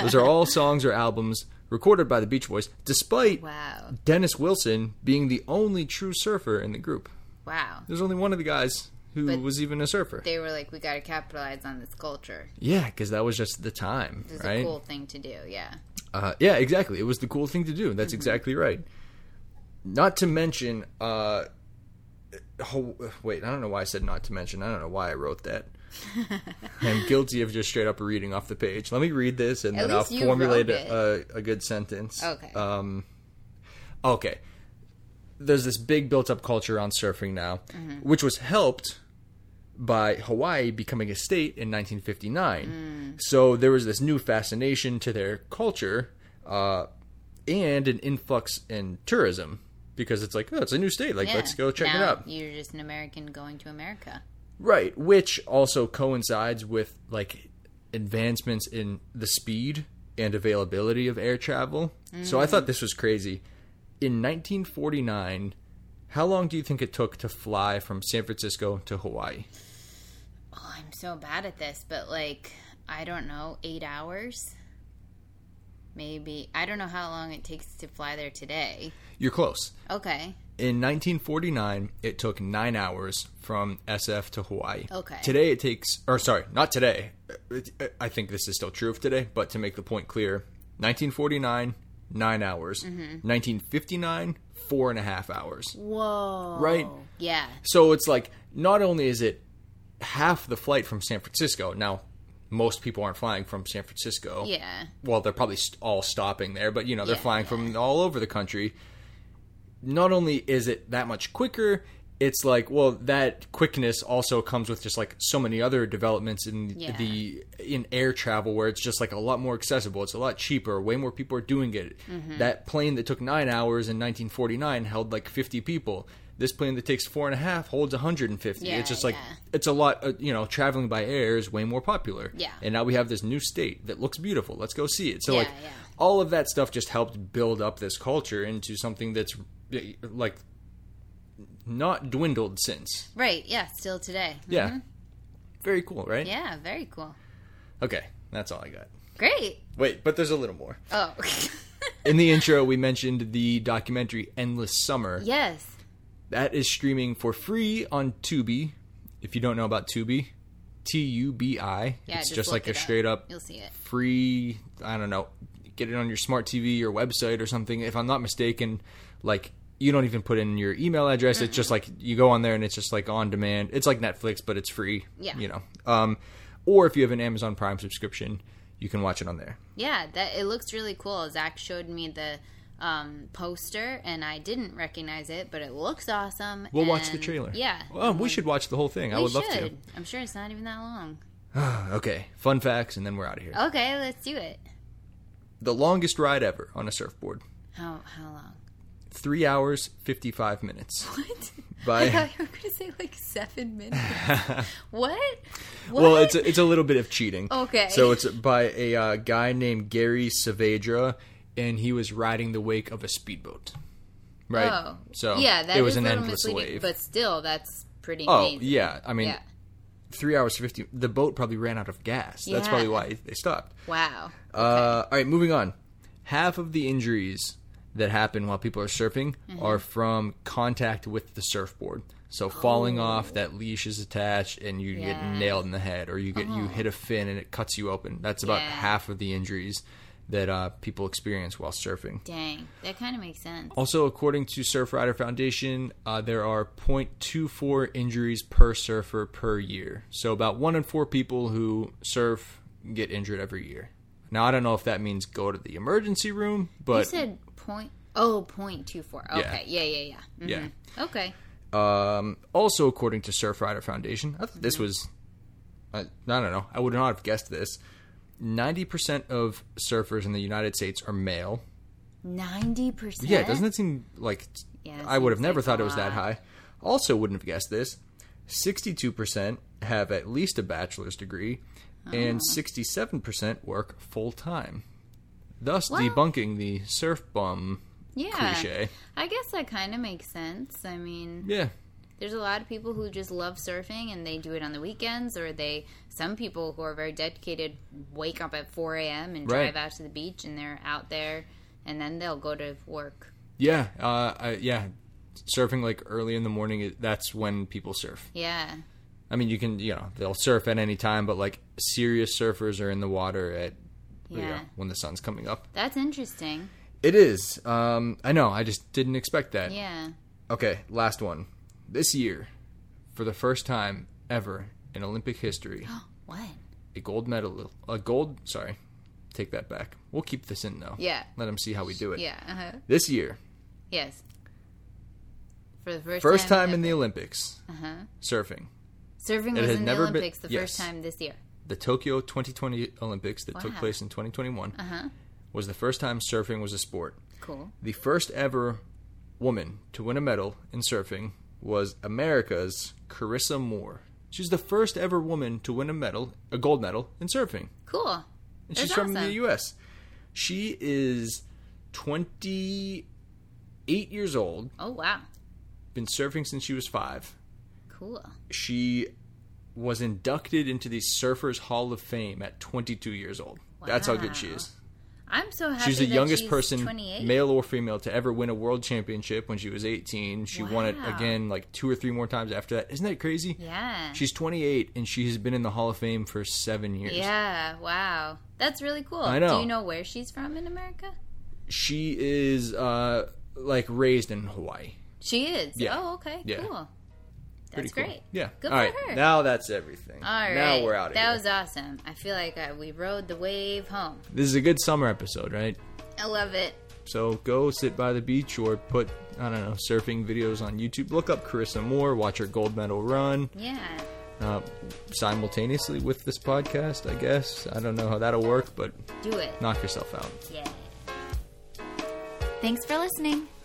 [SPEAKER 2] Those are all songs or albums recorded by the Beach Boys, despite
[SPEAKER 1] wow.
[SPEAKER 2] Dennis Wilson being the only true surfer in the group.
[SPEAKER 1] Wow.
[SPEAKER 2] There's only one of the guys who
[SPEAKER 1] But-
[SPEAKER 2] was even a surfer.
[SPEAKER 1] They were like, we got to capitalize on this culture.
[SPEAKER 2] yeah, because that was just the time,
[SPEAKER 1] This is
[SPEAKER 2] right?
[SPEAKER 1] a cool thing to do. Yeah.
[SPEAKER 2] Uh, yeah, exactly. It was the cool thing to do.
[SPEAKER 1] Mm-hmm.
[SPEAKER 2] That's exactly right. Not to mention, uh, ho- wait, I don't know why I said not to mention. I don't know why I wrote that. *laughs* I'm guilty of just straight up reading off the page. Let me read this and
[SPEAKER 1] At
[SPEAKER 2] then I'll formulate a, a, a good sentence.
[SPEAKER 1] Okay.
[SPEAKER 2] Um, okay. There's this big built up culture on surfing now,
[SPEAKER 1] Mm-hmm.
[SPEAKER 2] which was helped by Hawaii becoming a state in 1959. So there was this new fascination to their culture uh, and an influx in tourism because it's like, oh, it's a new state. Like,
[SPEAKER 1] yeah.
[SPEAKER 2] let's go check it out.
[SPEAKER 1] You're just an American going to America.
[SPEAKER 2] Right, which also coincides with like advancements in the speed and availability of air travel. So I thought this was crazy. In 1949, how long do you think it took to fly from San Francisco to Hawaii?
[SPEAKER 1] Oh, I'm so bad at this, but like, I don't know, eight hours? Maybe. I don't know how long it takes to fly there today.
[SPEAKER 2] You're close.
[SPEAKER 1] Okay.
[SPEAKER 2] In 1949, it took nine hours from SF to Hawaii.
[SPEAKER 1] Okay.
[SPEAKER 2] Today it takes, or sorry, not today. I think this is still true of today, but to make the point clear, 1949, nine hours.
[SPEAKER 1] Mm-hmm.
[SPEAKER 2] 1959, four and a half hours.
[SPEAKER 1] Whoa.
[SPEAKER 2] Right.
[SPEAKER 1] Yeah.
[SPEAKER 2] So it's like, not only is it half the flight from San Francisco, now, most people aren't flying from San Francisco
[SPEAKER 1] Yeah.
[SPEAKER 2] well, they're probably all stopping there, but you know, they're
[SPEAKER 1] Yeah,
[SPEAKER 2] flying
[SPEAKER 1] yeah.
[SPEAKER 2] from all over the country. Not only is it that much quicker, it's like, well, that quickness also comes with just like so many other developments in
[SPEAKER 1] Yeah.
[SPEAKER 2] the in air travel where it's just like a lot more accessible. It's a lot cheaper. Way more people are doing it.
[SPEAKER 1] Mm-hmm.
[SPEAKER 2] That plane that took nine hours in 1949 held like 50 people. This plane that takes four and a half holds 150.
[SPEAKER 1] Yeah,
[SPEAKER 2] it's just like
[SPEAKER 1] yeah.
[SPEAKER 2] it's a lot. Uh, you know, traveling by air is way more popular.
[SPEAKER 1] Yeah.
[SPEAKER 2] And now we have this new state that looks beautiful. Let's go see it. So like all of that stuff just helped build up this culture into something that's like not dwindled since.
[SPEAKER 1] Right. Yeah. Still today.
[SPEAKER 2] Yeah. Mm-hmm. Very cool, right?
[SPEAKER 1] Yeah. Very cool.
[SPEAKER 2] Okay, that's all I got.
[SPEAKER 1] Great.
[SPEAKER 2] Wait, but there's a little more.
[SPEAKER 1] Oh. *laughs*
[SPEAKER 2] In the intro, we mentioned the documentary Endless Summer.
[SPEAKER 1] yes.
[SPEAKER 2] That is streaming for free on Tubi. If you don't know about Tubi, T U B I.
[SPEAKER 1] Yeah.
[SPEAKER 2] It's
[SPEAKER 1] just,
[SPEAKER 2] just like a
[SPEAKER 1] it up.
[SPEAKER 2] straight up
[SPEAKER 1] You'll see it.
[SPEAKER 2] free i don't know get it on your smart tv or website or something if i'm not mistaken like you don't even put in your email address it's just like you go on there and it's just like on demand it's like netflix but it's free
[SPEAKER 1] Yeah.
[SPEAKER 2] you know um or if you have an amazon prime subscription you can watch it on there
[SPEAKER 1] Yeah. That it looks really cool. Zach showed me the um, poster, and I didn't recognize it, but it looks awesome.
[SPEAKER 2] we'll watch the trailer
[SPEAKER 1] Yeah.
[SPEAKER 2] well we should watch the whole thing i would love
[SPEAKER 1] to. I'm sure it's not even that long. *sighs*
[SPEAKER 2] okay fun facts and then we're out of here
[SPEAKER 1] Okay, let's do it.
[SPEAKER 2] the longest ride ever on a surfboard
[SPEAKER 1] How how long?
[SPEAKER 2] Three hours 55 minutes *laughs*
[SPEAKER 1] What?
[SPEAKER 2] By-
[SPEAKER 1] I thought you were going to say like seven minutes. what? *laughs* what?
[SPEAKER 2] Well, it's a, it's a little bit of cheating.
[SPEAKER 1] Okay.
[SPEAKER 2] So it's by a uh, guy named Gary Saavedra, and he was riding the wake of a speedboat. Right.
[SPEAKER 1] Oh.
[SPEAKER 2] So
[SPEAKER 1] yeah, that
[SPEAKER 2] it was an endless
[SPEAKER 1] misleading,
[SPEAKER 2] wave.
[SPEAKER 1] but still, that's pretty.
[SPEAKER 2] oh
[SPEAKER 1] amazing.
[SPEAKER 2] yeah, I mean,
[SPEAKER 1] Yeah.
[SPEAKER 2] three hours fifty. The boat probably ran out of gas. That's
[SPEAKER 1] Yeah.
[SPEAKER 2] probably why they stopped.
[SPEAKER 1] Wow.
[SPEAKER 2] Uh, all right, moving on. Half of the injuries that happen while people are surfing
[SPEAKER 1] Mm-hmm.
[SPEAKER 2] are from contact with the surfboard. So falling off, that leash is attached, and you get nailed in the head, or you get you hit a fin and it cuts you open. That's about
[SPEAKER 1] Yeah.
[SPEAKER 2] half of the injuries that uh, people experience while surfing.
[SPEAKER 1] Dang, that kind of makes sense.
[SPEAKER 2] Also, according to Surfrider Foundation, uh, there are 0.24 injuries per surfer per year. So about one in four people who surf get injured every year. Now, I don't know if that means go to the emergency room,
[SPEAKER 1] you
[SPEAKER 2] but
[SPEAKER 1] said point. Oh, point two four. Okay, yeah, yeah, yeah. Mhm.
[SPEAKER 2] Yeah.
[SPEAKER 1] Okay.
[SPEAKER 2] Um, also, according to Surfrider Foundation, I thought this was, I, I don't know, I would not have guessed this. 90% of surfers in the United States are male.
[SPEAKER 1] Ninety percent.
[SPEAKER 2] Yeah, doesn't it seem like
[SPEAKER 1] Yeah,
[SPEAKER 2] I would have never thought it was that high. Also, wouldn't have guessed this. 62% have at least a bachelor's degree, and
[SPEAKER 1] Oh.
[SPEAKER 2] 67% work full time. Thus,
[SPEAKER 1] Well-
[SPEAKER 2] debunking the surf bum
[SPEAKER 1] Yeah.
[SPEAKER 2] cliche.
[SPEAKER 1] I guess that kind of makes sense. I mean,
[SPEAKER 2] Yeah,
[SPEAKER 1] there's a lot of people who just love surfing and they do it on the weekends, or they. Some people who are very dedicated wake up at 4 a.m. and
[SPEAKER 2] Right.
[SPEAKER 1] drive out to the beach, and they're out there, and then they'll go to work.
[SPEAKER 2] yeah, uh, I, yeah. Surfing like early in the morning. That's when people surf.
[SPEAKER 1] Yeah.
[SPEAKER 2] I mean, you can, you know, they'll surf at any time, but like serious surfers are in the water at, you know,
[SPEAKER 1] Yeah.
[SPEAKER 2] when the sun's coming up.
[SPEAKER 1] That's interesting.
[SPEAKER 2] It is. Um, I know. I just didn't expect that.
[SPEAKER 1] Yeah.
[SPEAKER 2] Okay, last one. This year, for the first time ever in Olympic history, *gasps*
[SPEAKER 1] What?
[SPEAKER 2] a gold medal, a gold, sorry, take that back. We'll keep this in though.
[SPEAKER 1] Yeah.
[SPEAKER 2] Let them see how we do it.
[SPEAKER 1] Yeah. Uh-huh.
[SPEAKER 2] This year,
[SPEAKER 1] Yes. For the first
[SPEAKER 2] first
[SPEAKER 1] time,
[SPEAKER 2] time in the. Olympics,
[SPEAKER 1] Uh-huh.
[SPEAKER 2] surfing.
[SPEAKER 1] Surfing
[SPEAKER 2] It
[SPEAKER 1] was in the
[SPEAKER 2] never been-
[SPEAKER 1] Olympics the first time this year.
[SPEAKER 2] The Tokyo 2020 Olympics that took place in 2021
[SPEAKER 1] Uh-huh.
[SPEAKER 2] was the first time surfing was a sport.
[SPEAKER 1] Cool.
[SPEAKER 2] The first ever woman to win a medal in surfing was America's Carissa Moore. She's the first ever woman to win a medal, a gold medal in surfing.
[SPEAKER 1] Cool.
[SPEAKER 2] And
[SPEAKER 1] That's
[SPEAKER 2] she's from the. US. She is 28 years old,
[SPEAKER 1] Oh, wow.
[SPEAKER 2] been surfing since she was 5.
[SPEAKER 1] Cool.
[SPEAKER 2] She was inducted into the Surfers Hall of Fame at 22 years old. That's how good she is.
[SPEAKER 1] I'm so happy
[SPEAKER 2] She's the youngest
[SPEAKER 1] she's
[SPEAKER 2] person,
[SPEAKER 1] 28.
[SPEAKER 2] male or female, to ever win a world championship when she was 18. She won it again like two or three more times after that. Isn't that crazy?
[SPEAKER 1] Yeah.
[SPEAKER 2] She's 28 and she has been in the Hall of Fame for seven years.
[SPEAKER 1] Yeah, wow. That's really cool.
[SPEAKER 2] I know.
[SPEAKER 1] Do you know where she's from in America?
[SPEAKER 2] She is uh, like raised in Hawaii.
[SPEAKER 1] She is.
[SPEAKER 2] Yeah.
[SPEAKER 1] Oh, okay.
[SPEAKER 2] Yeah.
[SPEAKER 1] Cool.
[SPEAKER 2] Pretty
[SPEAKER 1] That's
[SPEAKER 2] cool.
[SPEAKER 1] great.
[SPEAKER 2] Yeah.
[SPEAKER 1] Good
[SPEAKER 2] All
[SPEAKER 1] for
[SPEAKER 2] right.
[SPEAKER 1] her.
[SPEAKER 2] Now that's everything.
[SPEAKER 1] All right.
[SPEAKER 2] Now we're out of
[SPEAKER 1] That
[SPEAKER 2] here.
[SPEAKER 1] was awesome. I feel like uh, we rode the wave home.
[SPEAKER 2] This is a good summer episode, right?
[SPEAKER 1] I love it.
[SPEAKER 2] So go sit by the beach or put I don't know surfing videos on YouTube. Look up Carissa Moore. Watch her gold medal run
[SPEAKER 1] Yeah.
[SPEAKER 2] uh, simultaneously with this podcast. I guess I don't know how that'll work, but
[SPEAKER 1] Do it.
[SPEAKER 2] knock yourself out.
[SPEAKER 1] Yeah. Thanks for listening.